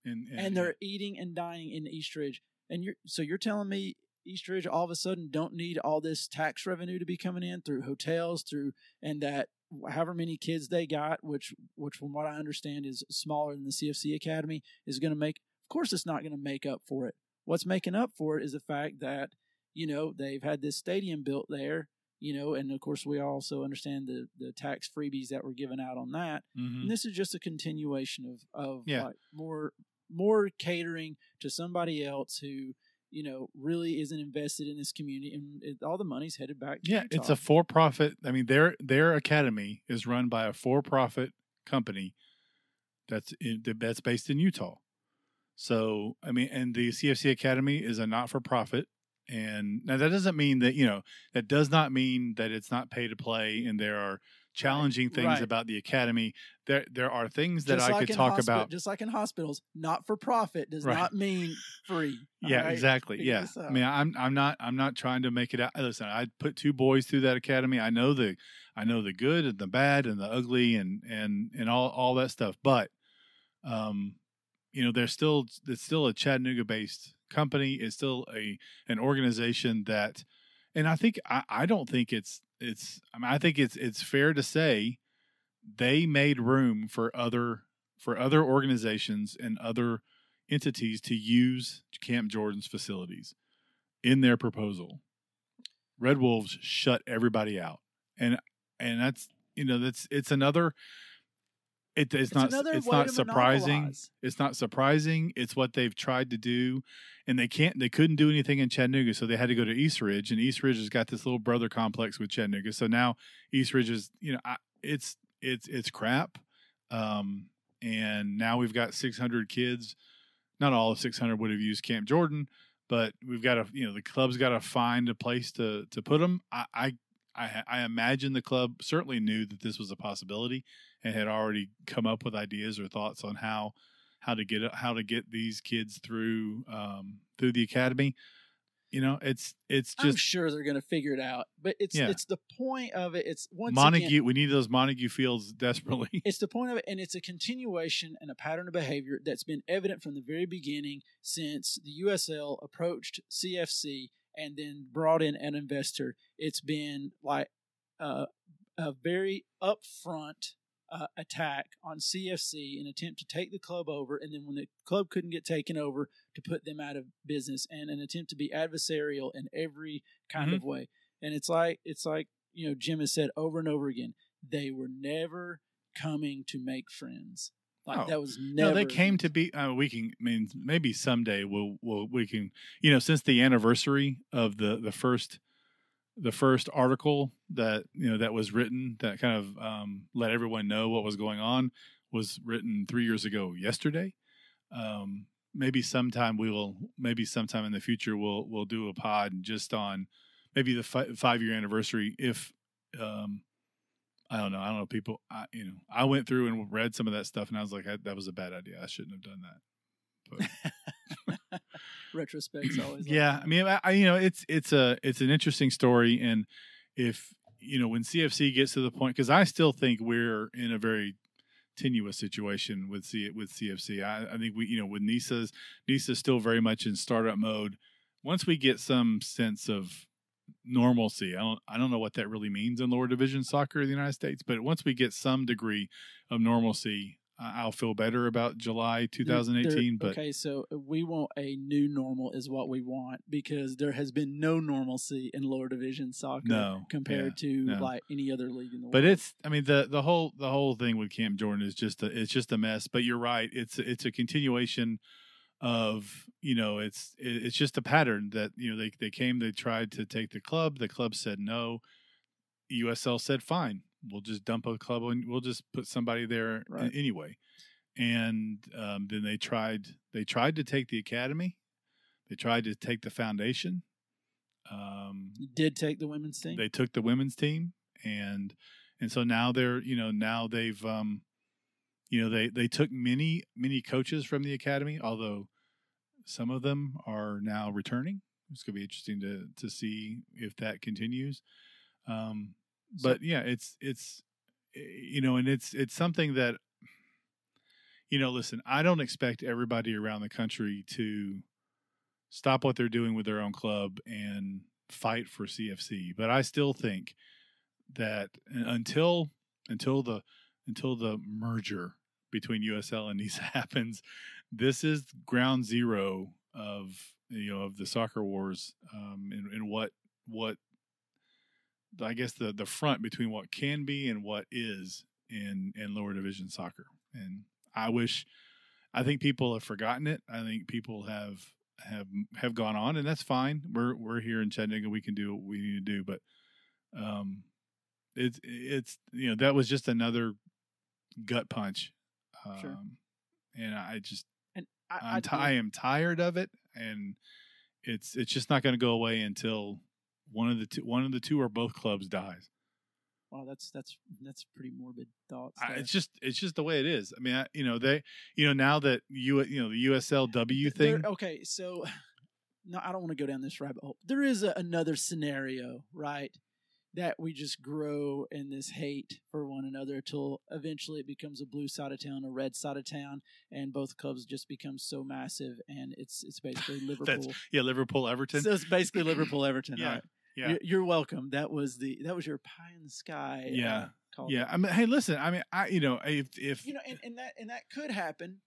and and they're eating and dining in Eastridge. And you're so you're telling me Eastridge all of a sudden don't need all this tax revenue to be coming in through hotels, through and that however many kids they got, which which from what I understand is smaller than the CFC Academy, is going to make. Of course, it's not going to make up for it. What's making up for it is the fact that you know they've had this stadium built there. You know, and of course, we also understand the the tax freebies that were given out on that. Mhm. And this is just a continuation of of Yeah. like more more catering to somebody else who you know really isn't invested in this community, and it, all the money's headed back. To Yeah, it's a for-profit. I mean, their their academy is run by a for-profit company that's in, that's based in Utah. So, I mean, and the CFC Academy is a not-for-profit. And now that doesn't mean that you know that does not mean that it's not pay to play, and there are challenging things right. about the academy. There there are things that Just I like could talk hospi- about. Just like in hospitals, not for profit does Right. not mean free. [LAUGHS] Yeah, right? exactly. Figure Yeah, I mean, I'm I'm not I'm not trying to make it out. Listen, I put two boys through that academy. I know the I know the good and the bad and the ugly and and and all all that stuff. But, um, you know, there's still it's still a Chattanooga based company. It's still a an organization that, and I think I I don't think it's it's I mean I think it's it's fair to say they made room for other for other organizations and other entities to use Camp Jordan's facilities in their proposal. Red Wolves shut everybody out, and and that's you know that's it's another. It, it's, It's not it's not surprising. monopolize. It's not surprising. It's what they've tried to do, and they can't. They couldn't do anything in Chattanooga, so they had to go to East Ridge, and East Ridge has got this little brother complex with Chattanooga. So now East Ridge is you know I, it's it's it's crap, um, and now we've got 600 kids. Not all of 600 would have used Camp Jordan, but we've got to you know the club's got to find a place to to put them. I, I I I imagine the club certainly knew that this was a possibility and had already come up with ideas or thoughts on how how to get how to get these kids through um, through the academy. You know, it's it's I'm just sure they're going to figure it out, but it's Yeah. it's the point of it. It's once Montague. again, we need those Montague fields [LAUGHS] desperately. it's the point of it, and it's a continuation and a pattern of behavior that's been evident from the very beginning since the USL approached CFC and then brought in an investor. It's been like uh, a very upfront uh, attack on CFC, an attempt to take the club over, and then when the club couldn't get taken over, to put them out of business, and an attempt to be adversarial in every kind Mhm. of way. And it's like it's like you know Jim has said over and over again, they were never coming to make friends. Like Oh. that was never. No, they came to be. Uh, we can. I mean, maybe someday we'll. We'll. We can. You know, since the anniversary of the the first, the first article that you know that was written that kind of um, let everyone know what was going on was written three years ago yesterday. Um, maybe sometime we will. Maybe sometime in the future we'll we'll do a pod just on maybe the fi- five year anniversary if. Um, I don't know. I don't know. People, I, you know, I went through and read some of that stuff, and I was like, I, that was a bad idea. I shouldn't have done that. But [LAUGHS] Retrospect's always. yeah, that. I mean, I, I, you know, it's it's a it's an interesting story, and if you know when CFC gets to the point, because I still think we're in a very tenuous situation with C with CFC. I, I think we, you know, with Nisa's Nisa's still very much in startup mode. Once we get some sense of normalcy, I don't I don't know what that really means in lower division soccer in the United States, but once we get some degree of normalcy, I'll feel better about July 2018. there- But okay, so we want a new normal, is what we want, because there has been no normalcy in lower division soccer no, compared to no. like any other league in the But world. it's, I mean, the the whole the whole thing with Camp Jordan is just a, it's just a mess. But you're right, it's it's a continuation of you know it's it's just a pattern that you know they they came they tried to take the club the club said no USL said fine we'll just dump a club and we'll just put somebody there Right. anyway and um, then they tried they tried to take the academy they tried to take the foundation um, did take the women's team. they took the women's team and and so now they're you know now they've um you know they they took many many coaches from the academy although some of them are now returning. It's going to be interesting to to see if that continues. Um So- but yeah it's it's eh, you know and it's it's something that you know, listen, I don't expect everybody around the country to stop what they're doing with their own club and fight for CFC, but I still think that until until the until the merger between USL and NISA [LAUGHS] happens, this is ground zero of you know of the soccer wars um, and, and what what I guess the the front between what can be and what is in in lower division soccer. And I wish I think people have forgotten it. I think people have have have gone on, and that's fine. We're we're here in Chattanooga. We can do what we need to do, but um, it's it's you know that was just another gut punch. Um, Sure. And I just And I, I'm I ti- am tired of it, and it's it's just not going to go away until one of the two one of the two or both clubs dies. wow, that's that's that's pretty morbid thoughts. I, it's just it's just the way it is. I mean, I, you know they you know now that you you know the USLW thing. okay, so [SIGHS] no, I don't want to go down this rabbit hole. There is a, another scenario, right? That we just grow in this hate for one another until eventually it becomes a blue side of town, a red side of town, and both clubs just become so massive, and it's it's basically [LAUGHS] Liverpool. Yeah, Liverpool Everton. so it's basically Liverpool Everton. Yeah, right. yeah. You're, you're welcome. That was the that was your pie in the sky. uh, Yeah, call. yeah, I mean, hey, listen, I mean, I you know if if you know, and, and that and that could happen,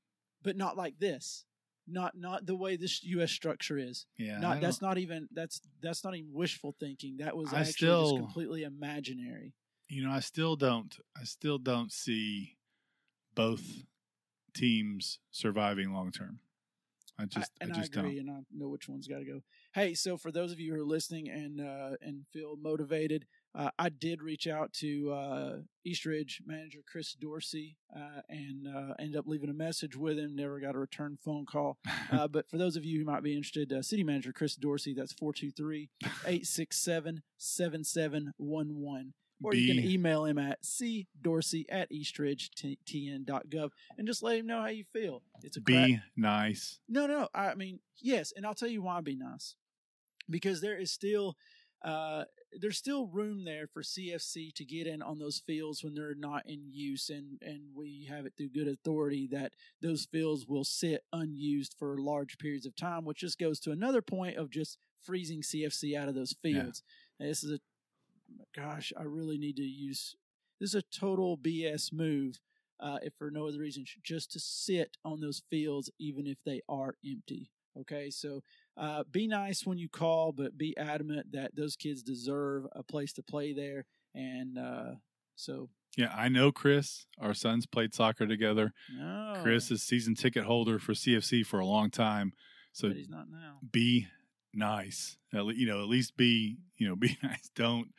but not like this. Not not the way this U.S. structure is. yeah, not that's don't- even that's that's not even wishful thinking. That was I actually still- just completely imaginary. you know I still don't I still don't see both teams surviving long term. I I- just I, and I, just agree, don't. and I know which one's got to go. Hey, so for those of you who are listening and uh, and feel motivated, uh, I did reach out to uh, Eastridge manager Chris Dorsey uh, and uh, ended up leaving a message with him. Never got a return phone call. [LAUGHS] Uh, but for those of you who might be interested, uh, city manager Chris Dorsey, that's 423 867 7711. Or you can email him at cdorsey at eastridgetn.gov and just let him know how you feel. It's a crap- Be nice. no, no. I mean, yes, and I'll tell you why. Be nice, because there is still, uh, there's still room there for CFC to get in on those fields when they're not in use, and and we have it through good authority that those fields will sit unused for large periods of time, which just goes to another point of just freezing CFC out of those Yeah. fields. And this is a, gosh, I really need to use. This is a total BS move uh, if for no other reason, just to sit on those fields, even if they are empty. Okay, so uh, be nice when you call, but be adamant that those kids deserve a place to play there. And uh, so, Yeah, I know Chris. Our sons played soccer together. no, Chris is season ticket holder for CFC for a long time. So but he's not now. be nice. At le- you know, at least be you know [LAUGHS] be nice. Don't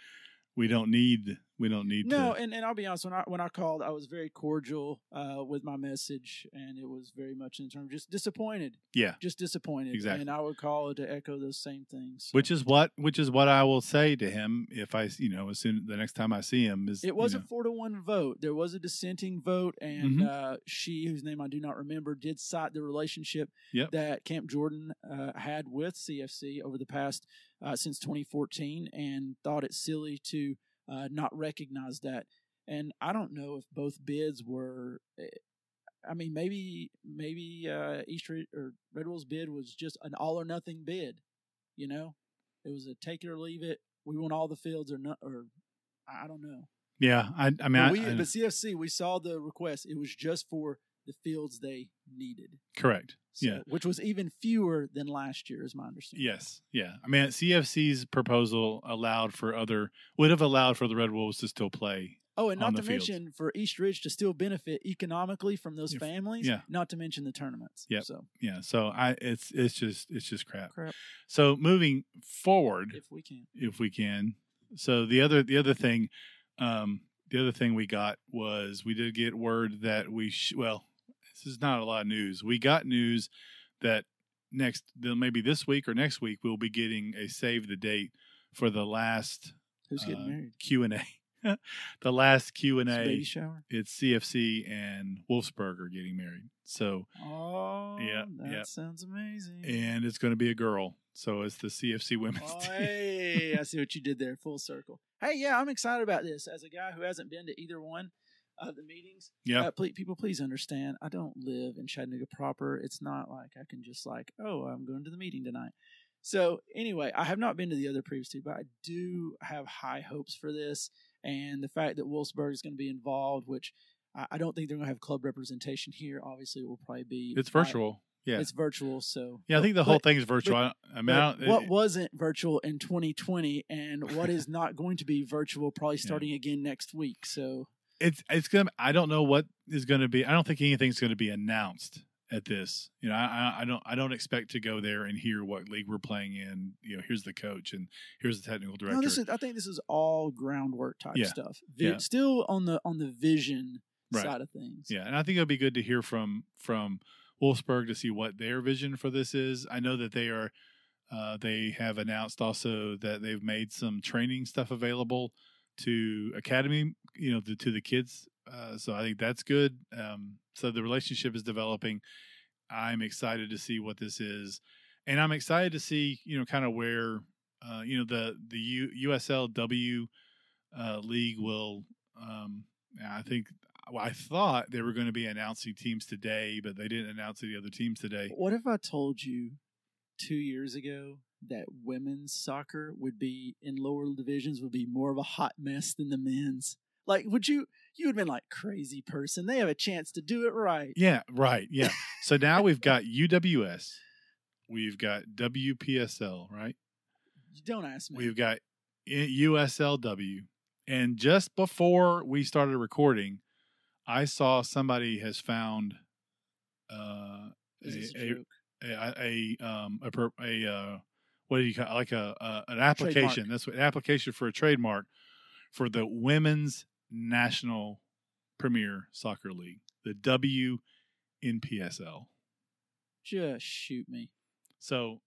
we don't need we don't need No, to. and, and I'll be honest. When I when I called, I was very cordial uh, with my message, and it was very much in terms of just disappointed, Yeah, just disappointed. Exactly. And I would call to echo those same things. So- which is what which is what I will say to him if I you know as soon the next time I see him is It was you a four to one vote. There was a dissenting vote, and Mhm. uh, she, whose name I do not remember, did cite the relationship Yep. that Camp Jordan uh, had with CFC over the past uh, since 2014, and thought it silly to uh, not recognize that. And I don't know if both bids were. eh, I mean, maybe maybe uh, East Red, or Red Wolves bid was just an all or nothing bid. You know, it was a take it or leave it. We want all the fields or not, or I I don't know. yeah. I I mean But, I, we, I- but CFC, we saw the request. It was just for the fields they needed. correct. So, Yeah. Which was even fewer than last year, is my understanding. Yes, yeah. I mean, CFC's proposal allowed for other would have allowed for the Red Wolves to still play. Oh, and not the to fields. mention for East Ridge to still benefit economically from those families. yeah. Not to mention the tournaments. Yeah. So Yeah, so I it's it's just it's just crap. crap So moving forward, if we can. if we can. So the other the other thing, um, the other thing we got was we did get word that we sh- well, this is not a lot of news. We got news that next then maybe this week or next week we'll be getting a save the date for the last Who's getting uh, married? Q and A. [LAUGHS] the last Q and A baby shower. It's CFC and Wolfsburg are getting married. So Oh, Yeah, that yeah. sounds amazing. and it's going to be a girl. So it's the CFC women's Oh, team. hey, I see what you did there. Full circle. Hey, yeah, I'm excited about this. As a guy who hasn't been to either one, uh, the meetings. Yeah. Uh, please, people, please understand. I don't live in Chattanooga proper. It's not like I can just like, oh, I'm going to the meeting tonight. So anyway, I have not been to the other previous two, but I do have high hopes for this, and the fact that Wolfsburg is going to be involved, which I, I don't think they're going to have club representation here. Obviously, it will probably be It's virtual. Yeah. It's virtual, so yeah, I think the but- whole thing is virtual. I, I mean, I but what wasn't virtual in 2020 and what is [LAUGHS] not going to be virtual probably Yeah. starting again next week. So it's it's gonna. I don't know what is going to be. I don't think anything's going to be announced at this. You know, I, I don't I don't expect to go there and hear what league we're playing in. You know, here's the coach and here's the technical director. no, this is I think this is all groundwork type Yeah. stuff. Vi- Yeah. Still on the on the vision Right. side of things. Yeah, and I think it'll be good to hear from from Wolfsburg to see what their vision for this is. I know that they are uh, they have announced also that they've made some training stuff available to academy, you know, to, to the kids. Uh, so I think that's good. Um, so the relationship is developing. I'm excited to see what this is, and I'm excited to see you know kind of where uh, you know the the U, USLW uh, league will. Um, I think I thought they were going to be announcing teams today, but they didn't announce any other teams today. What if I told you two years ago that women's soccer would be in lower divisions would be more of a hot mess than the men's? Like, would you? You would have been like crazy person. They have a chance to do it right. Yeah, right. Yeah. [LAUGHS] so now we've got UWS, we've got WPSL, right? You don't ask me. We've got USLW, and just before we started recording, I saw somebody has found uh, Is this a a, joke? A, a, um a, a uh, what do you call like a, a an application? That's what an application for a trademark for the women's national premier soccer league, the WNPSL. Just shoot me. So,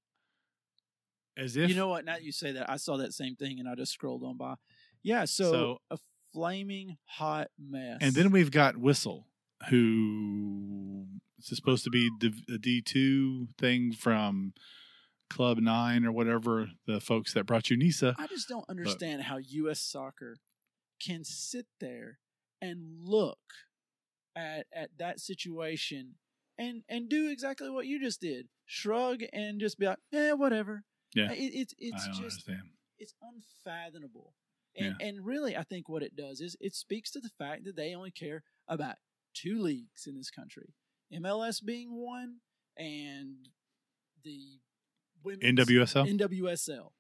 as if you know what? Now you say that, I saw that same thing and I just scrolled on by. Yeah, so, So- a flaming hot mess. And then we've got Whistle, who is supposed to be the the D two thing from Club Nine or whatever the folks that brought you Nisa. I just don't understand how U.S. soccer can sit there and look at at that situation and and do exactly what you just did, shrug and just be like, eh, whatever. Yeah. it, it's it's just understand. it's unfathomable. And and really I think what it does is it speaks to the fact that they only care about two leagues in this country. MLS being one and the women's NWSL. NWSL.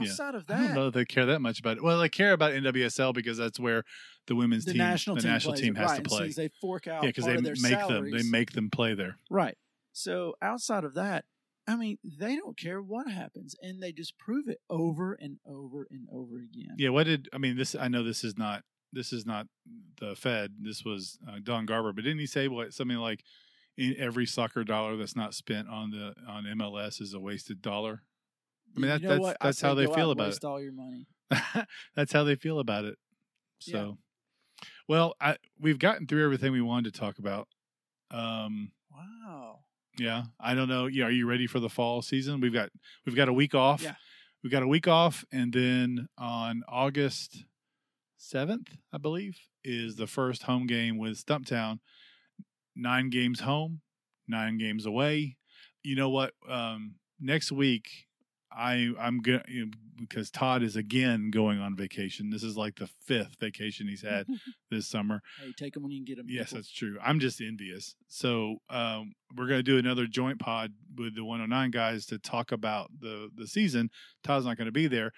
Yeah. Outside of that, I don't know that they care that much about it. Well, they care about NWSL because that's where the women's the team, national the team, national team has right, to play. they fork out Yeah, because they make them they make them play there. right. So outside of that, I mean, they don't care what happens, and they just prove it over and over and over again. Yeah, what did I mean? This I know this is not this is not the Fed. This was uh, Don Garber, but didn't he say what something like in every soccer dollar that's not spent on the on MLS is a wasted dollar? I mean, You know that's- what? That's how they feel out about waste all your money. [LAUGHS] that's how they feel about it. Yeah. So, well, I we've gotten through everything we wanted to talk about. Um, Wow. yeah, I don't know. Yeah, are you ready for the fall season? We've got we've got a week off. Yeah. We've got a week off, and then on August seventh, I believe, is the first home game with Stumptown. Nine games home, nine games away. You know what? Um, next week, I I'm gonna you know, because Todd is again going on vacation. This is like the fifth vacation he's had [LAUGHS] this summer. hey, take them when you can get them. Yes, that's true. I'm just envious. So um, we're going to do another joint pod with the 109 guys to talk about the the season. Todd's not going to be there,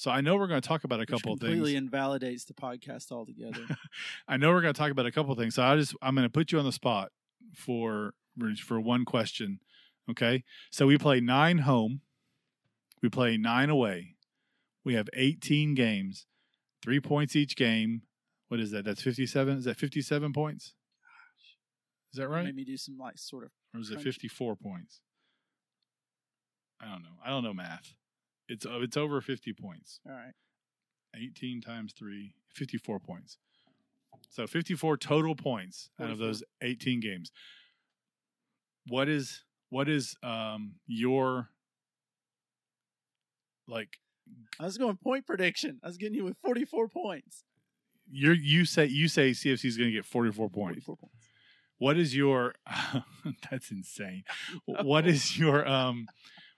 so I know we're going to talk about a couple of things. completely invalidates the podcast altogether. [LAUGHS] I know we're going to talk about a couple of things. So I just I'm going to put you on the spot for for one question. Okay, so we play nine home, we play nine away. We have 18 games, three points each game. What is that? That's 57. Is that 57 points? Is that right? Made me do some like sort of. or is it 54 points? I don't know. I don't know math. It's uh, it's over 50 points. All right. 18 times 3, 54 points. So 54 total points out of those 18 games. What is what is um your like I was going point prediction. I was getting you with 44 points. you're you say you say CFC is going to get 44 points. 44 points. What is your? [LAUGHS] that's insane. [LAUGHS] What is your um?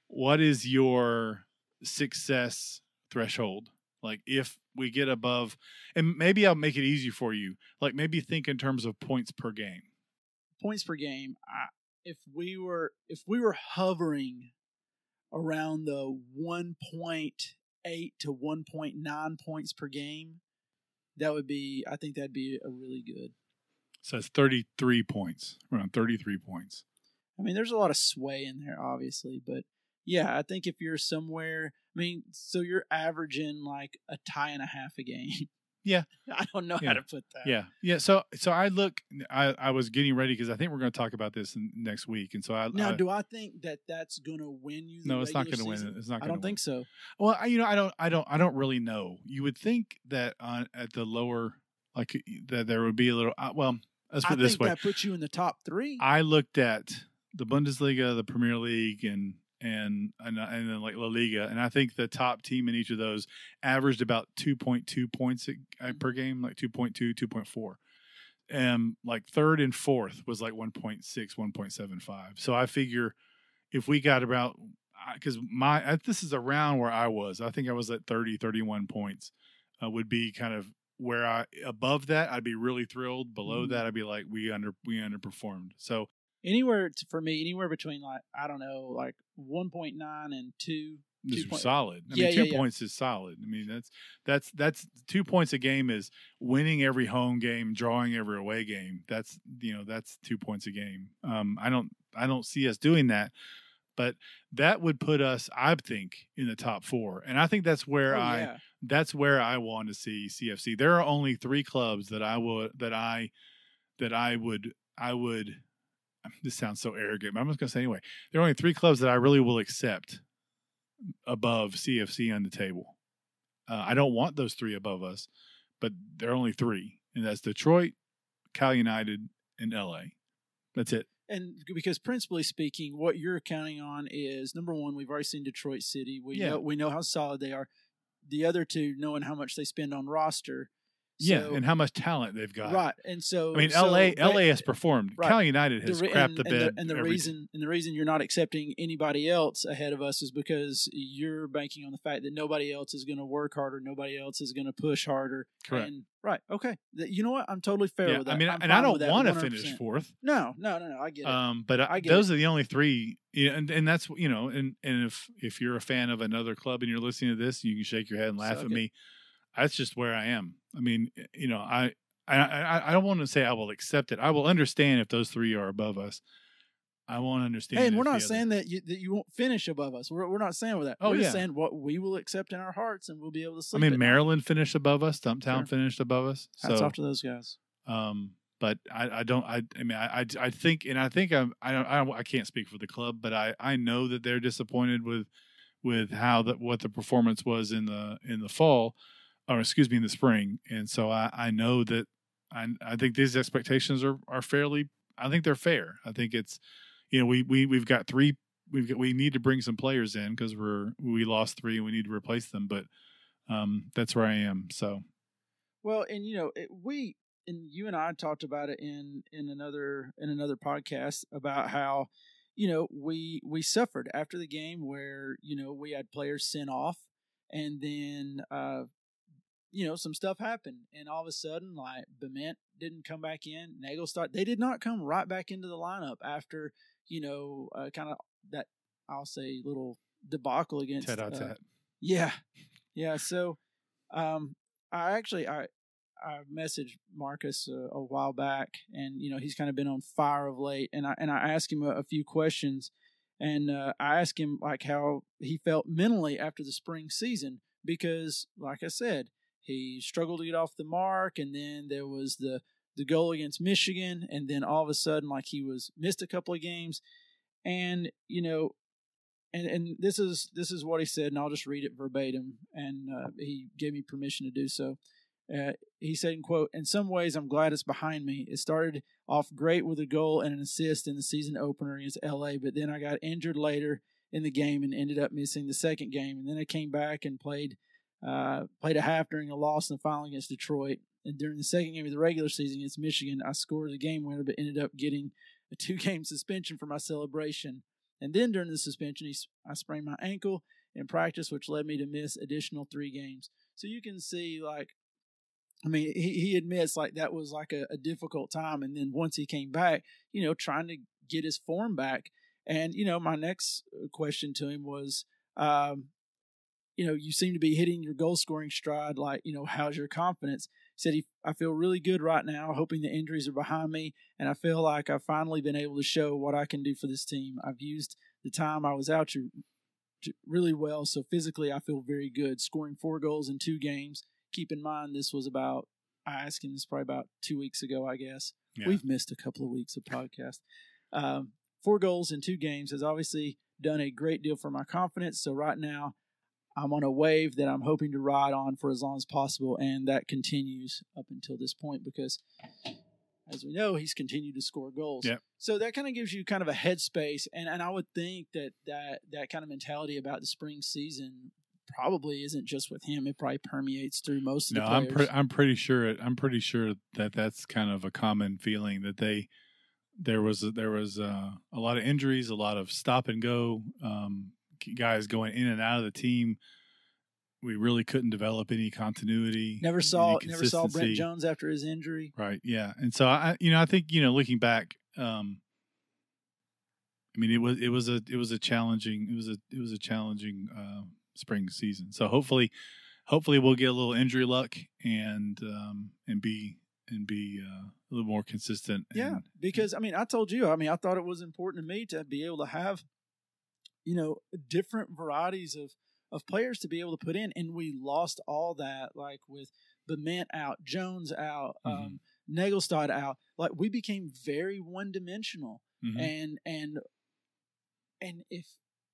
What is your success threshold? Like if we get above, and maybe I'll make it easy for you. Like maybe think in terms of points per game. Points per game. I, if we were if we were hovering around the 1.8 to 1.9 points per game, that would be. I think that'd be a really good. So it's 33 points, around 33 points. I mean, there's a lot of sway in there, obviously, but yeah, I think if you're somewhere, I mean, so you're averaging like a tie and a half a game. [LAUGHS] Yeah. I don't know Yeah. how to put that. Yeah, yeah. So, so I look. I I was getting ready because I think we're going to talk about this in, next week, and so I. Now, I- do I think that that's going to win you? The no, it's not going to win. it. It's not. I don't win. think so. Well, I, you know, I don't, I don't, I don't really know. You would think that on at the lower, like that there would be a little. Uh, well, let's I put it this think way. that puts you in the top three. I looked at the Bundesliga, the Premier League, and and and, and then like La Liga, and I think the top team in each of those averaged about two point two points a- uh, per game, like 2.2, 2.4. And like third and fourth was like 1.6, 1.75. So I figure if we got about because my this is around where I was. I think I was at 30, 31 points. Uh, would be kind of where I above that I'd be really thrilled. Below Mhm. that I'd be like we under we underperformed. So anywhere t- for me, anywhere between like I don't know, like 1.9 and two. this is solid. I Yeah, mean, two yeah, yeah. points is solid. I mean, that's that's that's two points a game is winning every home game, drawing every away game. That's you know that's two points a game. Um, I don't I don't see us doing that, but that would put us, I think, in the top four, and I think that's where Oh, I that's where I want to see CFC. There are only three clubs that I would that I that I would I would. This sounds so arrogant, but I'm just gonna say anyway. There are only three clubs that I really will accept above CFC on the table. Uh, I don't want those three above us, but there are only three, and that's Detroit, Cal United, and LA. That's it. And because principally speaking, what you're counting on is number one, we've already seen Detroit City. We Yeah. know we know how solid they are. The other two, knowing how much they spend on roster. Yeah, and how much talent they've got. right. And so I mean, so LA LA has performed. right. Cal United has the crapped and, the and bed. and the every- reason and the reason you're not accepting anybody else ahead of us is because you're banking on the fact that nobody else is going to work harder, nobody else is going to push harder. Correct. And, right. Okay. You know what? I'm totally fair yeah, with that. I mean, I'm and I don't want to finish fourth. No, no, no, no. I get it. Um, but I, I get those are the only three. You know, and, and that's you know, and and if if you're a fan of another club and you're listening to this, you can shake your head and laugh at it. me. That's just where I am. I mean, you know, I I I, I don't want to say I will accept it. I will understand if those three are above us. I won't understand. Hey, and we're not other- saying that you that you won't finish above us. We're, we're not saying with that. Oh, we're just saying what we will accept in our hearts, and we'll be able to I mean, at night. Maryland finished above us. Stumptown Sure. finished above us. Hats so, off to those guys. Um, but I, I don't. I, I mean, I, I, I think, and I think I'm. I don't. I, I can't speak for the club, but I, I know that they're disappointed with, with how that what the performance was in the in the fall, or excuse me, in the spring, and so I, I know that I, I think these expectations are are fairly. I think they're fair. I think it's, you know, we we we've got three. We've got, we need to bring some players in because we're we lost three and we need to replace them. But um, that's where I am. So Well, and you know, it, we and you and I talked about it in in another in another podcast about how you know we we suffered after the game where you know we had players sent off and then uh you know some stuff happened and all of a sudden like Bement didn't come back in Naglestad they did not come right back into the lineup after you know uh, kind of that I'll say little debacle against tet a uh, yeah, yeah. So, um, I actually I I messaged Marcus a, a while back, and you know he's kind of been on fire of late, and I and I asked him a, a few questions, and uh, I asked him like how he felt mentally after the spring season because, like I said, he struggled to get off the mark, and then there was the the goal against Michigan, and then all of a sudden like he was missed a couple of games, and you know and and this is this is what he said, and I'll just read it verbatim. And uh, he gave me permission to do so. Uh, he said, in "quote In some ways, I'm glad it's behind me. It started off great with a goal and an assist in the season opener against LA, but then I got injured later in the game and ended up missing the second game. And then I came back and played uh, played a half during a loss in the final against Detroit. and during the second game of the regular season against Michigan, I scored the game winner, but ended up getting a two [LAUGHS] game suspension for my celebration. And then during the suspension, he, I sprained my ankle in practice, which led me to miss additional three games. So you can see, like, I mean, he, he admits like that was like a, a difficult time. And then once he came back, you know, trying to get his form back. And, you know, my next uh, question to him was, um, you know, you seem to be hitting your goal scoring stride. Like, you know, how's your confidence? He said, he, I feel really good right now, hoping the injuries are behind me. And I feel like I've finally been able to show what I can do for this team. I've used the time I was out to, to really well. So physically, I feel very good, scoring four goals in two games. Keep in mind, this was about, I asked him this probably about two weeks ago, I guess. Yeah. We've missed a couple of weeks of podcast. Um, four goals in two games has obviously done a great deal for my confidence. So right now, I'm on a wave that I'm hoping to ride on for as long as possible, and that continues up until this point because, as we know, he's continued to score goals. Yep. So that kind of gives you kind of a headspace, and and I would think that that that kind of mentality about the spring season probably isn't just with him. It probably permeates through most of No, the I'm players. pre- I'm pretty sure it, I'm pretty sure that that's kind of a common feeling that they there was there was uh, a lot of injuries, a lot of stop and go um, guys going in and out of the team. We really couldn't develop any continuity. never saw never saw Brent. Jones after his injury. Right. Yeah. And so I, you know, I think you know, looking back, um, I mean, it was it was a it was a challenging it was a it was a challenging uh, spring season. So hopefully, hopefully we'll get a little injury luck and um, and be and be uh, a little more consistent. Yeah, because I mean, I told you, I mean, I thought it was important to me to be able to have, you know, different varieties of of players to be able to put in, and we lost all that, like with Bement out, Jones out, Mhm. um, Naglestad out. Like we became very one dimensional, Mhm. and and and if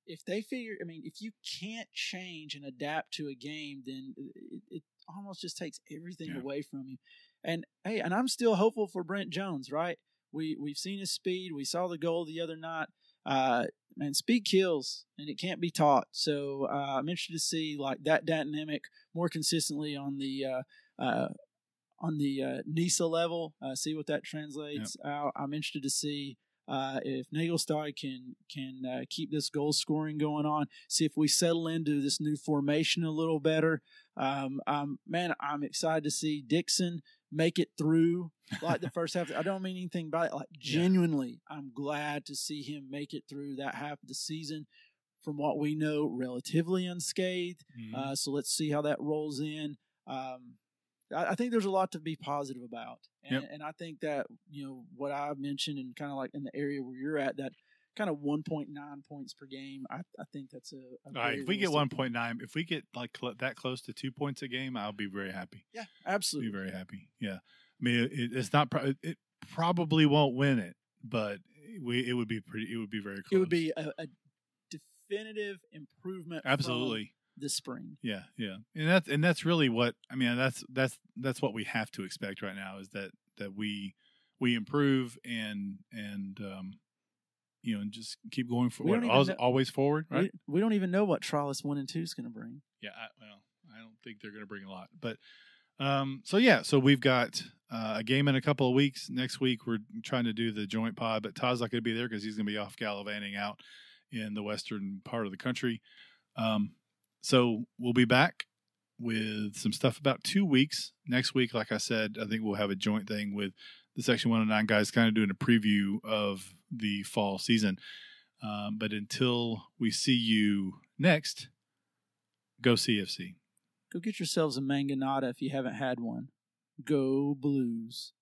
if they figure, I mean, if you can't change and adapt to a game, then it, it almost just takes everything Yeah. away from you. And hey, and I'm still hopeful for Brent Jones, right? We we've seen his speed. We saw the goal the other night. Uh, man, speed kills, and it can't be taught. So uh, I'm interested to see like that dynamic more consistently on the uh, uh, on the uh, NISA level. Uh, see what that translates out. I'm interested to see uh, if Naglestad can can uh, keep this goal scoring going on. See if we settle into this new formation a little better. Um, um, man, I'm excited to see Dixon make it through like the [LAUGHS] first half. I don't mean anything by it. Like Yeah. genuinely, I'm glad to see him make it through that half of the season. From what we know, relatively unscathed. Mhm. Uh, so let's see how that rolls in. Um, I, I think there's a lot to be positive about, and, Yep. and I think that you know what I've mentioned, and kind of like in the area where you're at, that kind of 1.9 points per game. I, I think that's a. a All right, if we get realistic- 1.9, if we get like cl- that close to two points a game, I'll be very happy. yeah, absolutely. Be very happy. Yeah, I mean, it, it's not. Pro- it probably won't win it, but we it would be pretty. It would be very close. It would be a, a definitive improvement. absolutely. this spring. Yeah, yeah, and that's and that's really what I mean. That's that's that's what we have to expect right now is that that we we improve and and um, you know and just keep going forward, always, know- always forward, right? We, we don't even know what Trials one and two is going to bring. Yeah, I, well, I don't think they're going to bring a lot, but um, so yeah, so we've got uh, a game in a couple of weeks. Next week we're trying to do the joint pod, but Todd's not going to be there because he's going to be off gallivanting out in the western part of the country. Um, so we'll be back with some stuff about two weeks. Next week, like I said, I think we'll have a joint thing with the Section 109 guys, kind of doing a preview of the fall season. Um, but until we see you next, go CFC. Go get yourselves a mangonada if you haven't had one. Go Blues.